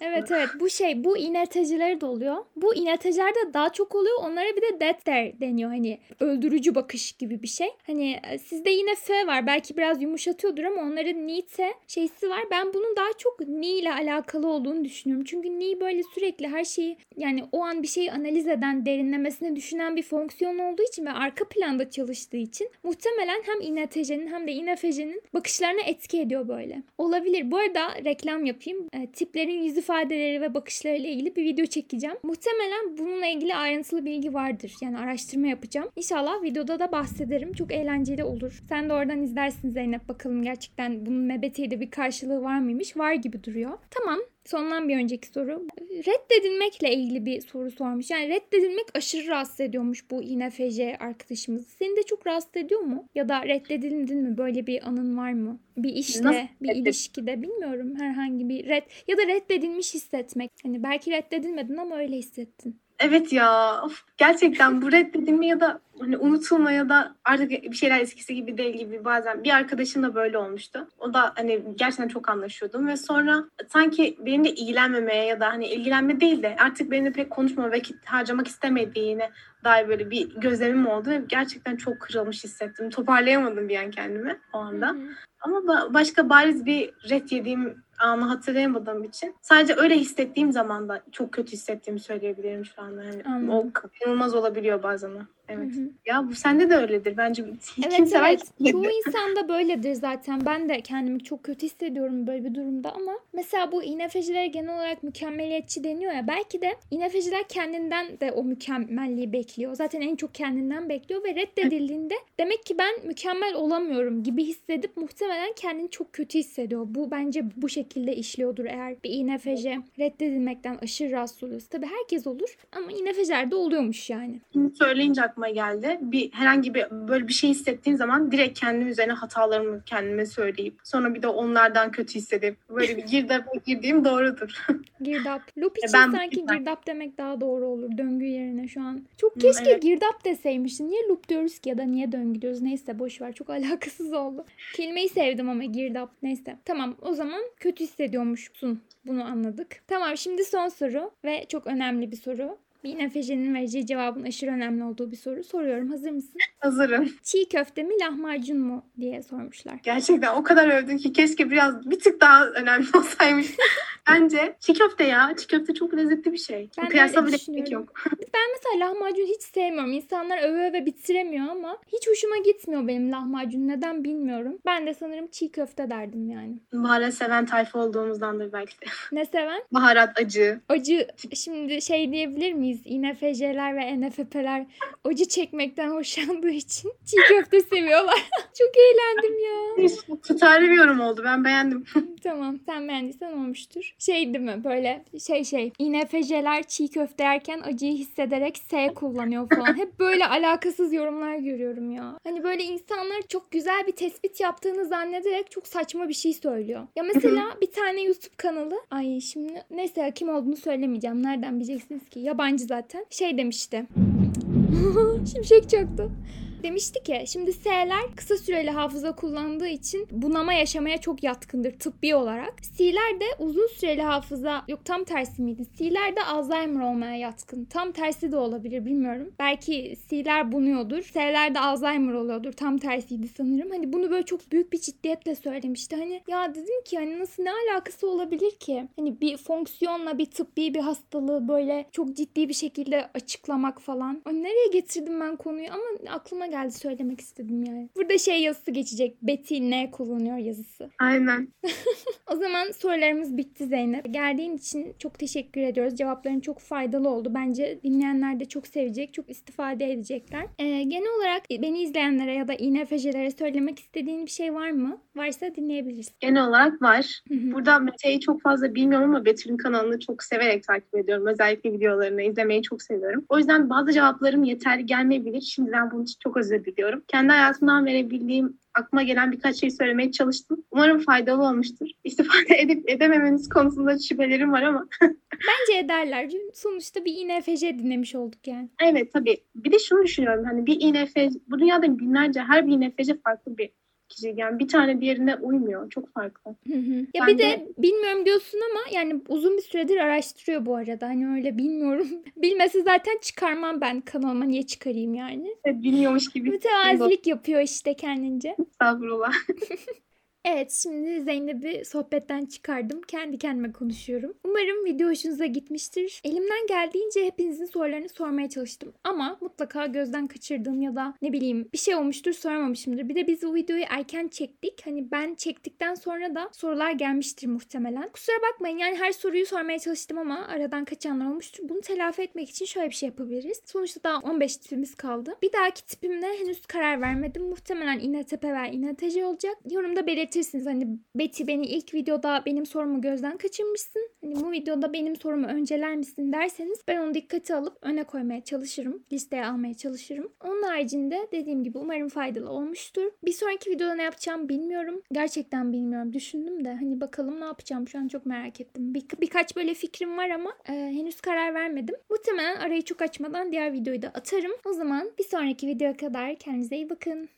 Speaker 1: Evet evet bu şey bu iğnetecileri de oluyor. Bu iğnetecilerde daha çok oluyor. Onlara bir de death stare deniyor. Hani öldürücü bakış gibi bir şey. Hani e, sizde yine F var. Belki biraz yumuşatıyordur ama onların Ni'te şeysi var. Ben bunun daha çok Ni ile alakalı olduğunu düşünüyorum. Çünkü Ni böyle sürekli her şeyi yani o an bir şeyi analiz eden, derinlemesine düşünen bir fonksiyon olduğu için ve arka planda çalıştığı için muhtemelen hem iğnetecenin hem de iğnefecenin bakışlarına etki ediyor böyle. Olabilir. Bu arada reklam yapayım. E, tiplerin yüz ifadeleri ve bakışlarıyla ilgili bir video çekeceğim. Muhtemelen bununla ilgili ayrıntılı bilgi vardır. Yani araştırma yapacağım. İnşallah videoda da bahsederim. Çok eğlenceli olur. Sen de oradan izlersin Zeynep. Bakalım gerçekten bunun MBT'de bir karşılığı var mıymış? Var gibi duruyor. Tamam. Sondan bir önceki soru. Reddedilmekle ilgili bir soru sormuş. Yani reddedilmek aşırı rahatsız ediyormuş bu INFJ arkadaşımız. Seni de çok rahatsız ediyor mu? Ya da reddedildin mi? Böyle bir anın var mı? Bir işte,
Speaker 2: Nasıl
Speaker 1: bir
Speaker 2: reddet-
Speaker 1: ilişkide bilmiyorum. Herhangi bir red ya da reddedilmiş hissetmek. Hani belki reddedilmedin ama öyle hissettin.
Speaker 2: Evet ya. Of, gerçekten bu reddedilme ya da hani unutulma ya da artık bir şeyler eskisi gibi değil gibi bazen bir arkadaşımla böyle olmuştu. O da hani gerçekten çok anlaşıyordum ve sonra sanki benimle ilgilenmemeye ya da hani ilgilenme değil de artık benimle pek konuşma vakit harcamak istemediğine dair böyle bir gözlemim oldu ve gerçekten çok kırılmış hissettim. Toparlayamadım bir an kendimi o anda.
Speaker 1: Hı hı.
Speaker 2: Ama ba- başka bariz bir red yediğim anı hatırlayamadığım için sadece öyle hissettiğim zaman da çok kötü hissettiğimi söyleyebilirim şu anda. Yani
Speaker 1: Anladım.
Speaker 2: o inanılmaz olabiliyor bazen. Evet.
Speaker 1: Hı hı.
Speaker 2: Ya bu sende de öyledir bence.
Speaker 1: Evet
Speaker 2: sever
Speaker 1: evet.
Speaker 2: ki?
Speaker 1: Çoğu insan da böyledir zaten. Ben de kendimi çok kötü hissediyorum böyle bir durumda ama mesela bu INFJ'lere genel olarak mükemmeliyetçi deniyor ya. Belki de INFJ'ler kendinden de o mükemmelliği bekliyor. Zaten en çok kendinden bekliyor ve reddedildiğinde demek ki ben mükemmel olamıyorum gibi hissedip muhtemelen kendini çok kötü hissediyor. Bu bence bu şekilde işliyordur eğer bir INFJ reddedilmekten aşırı rahatsız oluyorsa. Tabii herkes olur ama INFJ'lerde oluyormuş yani.
Speaker 2: Söyleyince aklıma geldi. Bir herhangi bir böyle bir şey hissettiğim zaman direkt kendim üzerine hatalarımı kendime söyleyip sonra bir de onlardan kötü hissedip böyle bir girdaba girdiğim doğrudur.
Speaker 1: Girdap. Loop için
Speaker 2: ben-
Speaker 1: sanki
Speaker 2: ben-
Speaker 1: girdap demek daha doğru olur döngü yerine şu an. Çok keşke
Speaker 2: evet.
Speaker 1: girdap deseymiştin. Niye loop diyoruz ki ya da niye döngü diyoruz? Neyse boş ver. Çok alakasız oldu. Kelimeyi sevdim ama girdap. Neyse. Tamam o zaman kötü hissediyormuşsun. Bunu anladık. Tamam şimdi son soru ve çok önemli bir soru. Bir nefejenin vereceği cevabın aşırı önemli olduğu bir soru. Soruyorum. Hazır mısın?
Speaker 2: Hazırım.
Speaker 1: Çiğ köfte mi lahmacun mu diye sormuşlar.
Speaker 2: Gerçekten o kadar övdün ki keşke biraz bir tık daha önemli olsaymış. Bence çiğ köfte ya. Çiğ köfte çok lezzetli bir şey.
Speaker 1: Ben
Speaker 2: Kıyasla bile gerek yok.
Speaker 1: Ben mesela lahmacun hiç sevmiyorum. İnsanlar öve öve bitiremiyor ama hiç hoşuma gitmiyor benim lahmacun. Neden bilmiyorum. Ben de sanırım çiğ köfte derdim yani.
Speaker 2: Baharat seven tayfa olduğumuzdandır belki de.
Speaker 1: Ne seven?
Speaker 2: Baharat, acı.
Speaker 1: Acı. Şimdi şey diyebilir miyiz? INFJ'ler ve ENFP'ler acı çekmekten hoşlandığı için çiğ köfte seviyorlar. Çok eğlendim ya.
Speaker 2: Tutarlı bir yorum oldu. Ben beğendim.
Speaker 1: Tamam sen beğendiysen olmuştur. Şey değil mi böyle şey şey INFJ'ler çiğ köfte yerken acıyı hissederek S kullanıyor falan. Hep böyle alakasız yorumlar görüyorum ya. Hani böyle insanlar çok güzel bir tespit yaptığını zannederek çok saçma bir şey söylüyor. Ya mesela bir tane YouTube kanalı ay şimdi neyse kim olduğunu söylemeyeceğim. Nereden bileceksiniz ki? Yabancı zaten. Şey demişti. Şimşek çaktı. Demişti ki şimdi S'ler kısa süreli hafıza kullandığı için bunama yaşamaya çok yatkındır tıbbi olarak. C'ler de uzun süreli hafıza yok tam tersi miydi? C'ler de Alzheimer olmaya yatkın. Tam tersi de olabilir bilmiyorum. Belki C'ler bunuyordur. S'ler de Alzheimer oluyordur. Tam tersiydi sanırım. Hani bunu böyle çok büyük bir ciddiyetle söylemişti. Hani ya dedim ki hani nasıl ne alakası olabilir ki? Hani bir fonksiyonla bir tıbbi bir hastalığı böyle çok ciddi bir şekilde açıklamak falan. Ay nereye getirdim ben konuyu ama aklıma geldi söylemek istedim yani. Burada şey yazısı geçecek. Betty ne kullanıyor yazısı.
Speaker 2: Aynen.
Speaker 1: O zaman sorularımız bitti Zeynep. Geldiğin için çok teşekkür ediyoruz. Cevapların çok faydalı oldu. Bence dinleyenler de çok sevecek, çok istifade edecekler. Ee, genel olarak beni izleyenlere ya da İNFC'lere söylemek istediğin bir şey var mı? Varsa dinleyebilirsin.
Speaker 2: Genel olarak var. Burada Mete'yi çok fazla bilmiyorum ama Betül'ün kanalını çok severek takip ediyorum. Özellikle videolarını izlemeyi çok seviyorum. O yüzden bazı cevaplarım yeterli gelmeyebilir. Şimdiden bunun için çok özür diliyorum. Kendi hayatımdan verebildiğim aklıma gelen birkaç şey söylemeye çalıştım. Umarım faydalı olmuştur. İstifade edip edememeniz konusunda şüphelerim var ama
Speaker 1: Bence ederler. Sonuçta bir İNFC dinlemiş olduk yani.
Speaker 2: evet tabii. Bir de şunu düşünüyorum. Hani bir INFC, bu dünyada binlerce her bir INFC farklı bir kişi. Yani bir tane diğerine uymuyor. Çok farklı.
Speaker 1: Hı hı. Ya
Speaker 2: Ben
Speaker 1: bir de
Speaker 2: de-
Speaker 1: bilmiyorum diyorsun ama yani uzun bir süredir araştırıyor bu arada. Hani öyle bilmiyorum. Bilmesi zaten çıkarmam ben kanalıma. Niye çıkarayım yani?
Speaker 2: Evet, Bilmiyormuş gibi.
Speaker 1: Mütevazilik yapıyor işte kendince.
Speaker 2: Estağfurullah.
Speaker 1: Evet şimdi Zeynep'i sohbetten çıkardım. Kendi kendime konuşuyorum. Umarım video hoşunuza gitmiştir. Elimden geldiğince hepinizin sorularını sormaya çalıştım. Ama mutlaka gözden kaçırdığım ya da ne bileyim bir şey olmuştur soramamışımdır. Bir de biz bu videoyu erken çektik. Hani ben çektikten sonra da sorular gelmiştir muhtemelen. Kusura bakmayın yani her soruyu sormaya çalıştım ama aradan kaçanlar olmuştur. Bunu telafi etmek için şöyle bir şey yapabiliriz. Sonuçta daha 15 tipimiz kaldı. Bir dahaki tipimle henüz karar vermedim. Muhtemelen İNTP veya İNTC olacak. Yorumda belirtirsiniz. Hani Betty beni ilk videoda benim sorumu gözden kaçırmışsın. Hani bu videoda benim sorumu önceler misin derseniz ben onu dikkate alıp öne koymaya çalışırım. Listeye almaya çalışırım. Onun haricinde dediğim gibi umarım faydalı olmuştur. Bir sonraki videoda ne yapacağım bilmiyorum. Gerçekten bilmiyorum. Düşündüm de hani bakalım ne yapacağım şu an çok merak ettim. Bir, birkaç böyle fikrim var ama e, henüz karar vermedim. Muhtemelen arayı çok açmadan diğer videoyu da atarım. O zaman bir sonraki videoya kadar kendinize iyi bakın.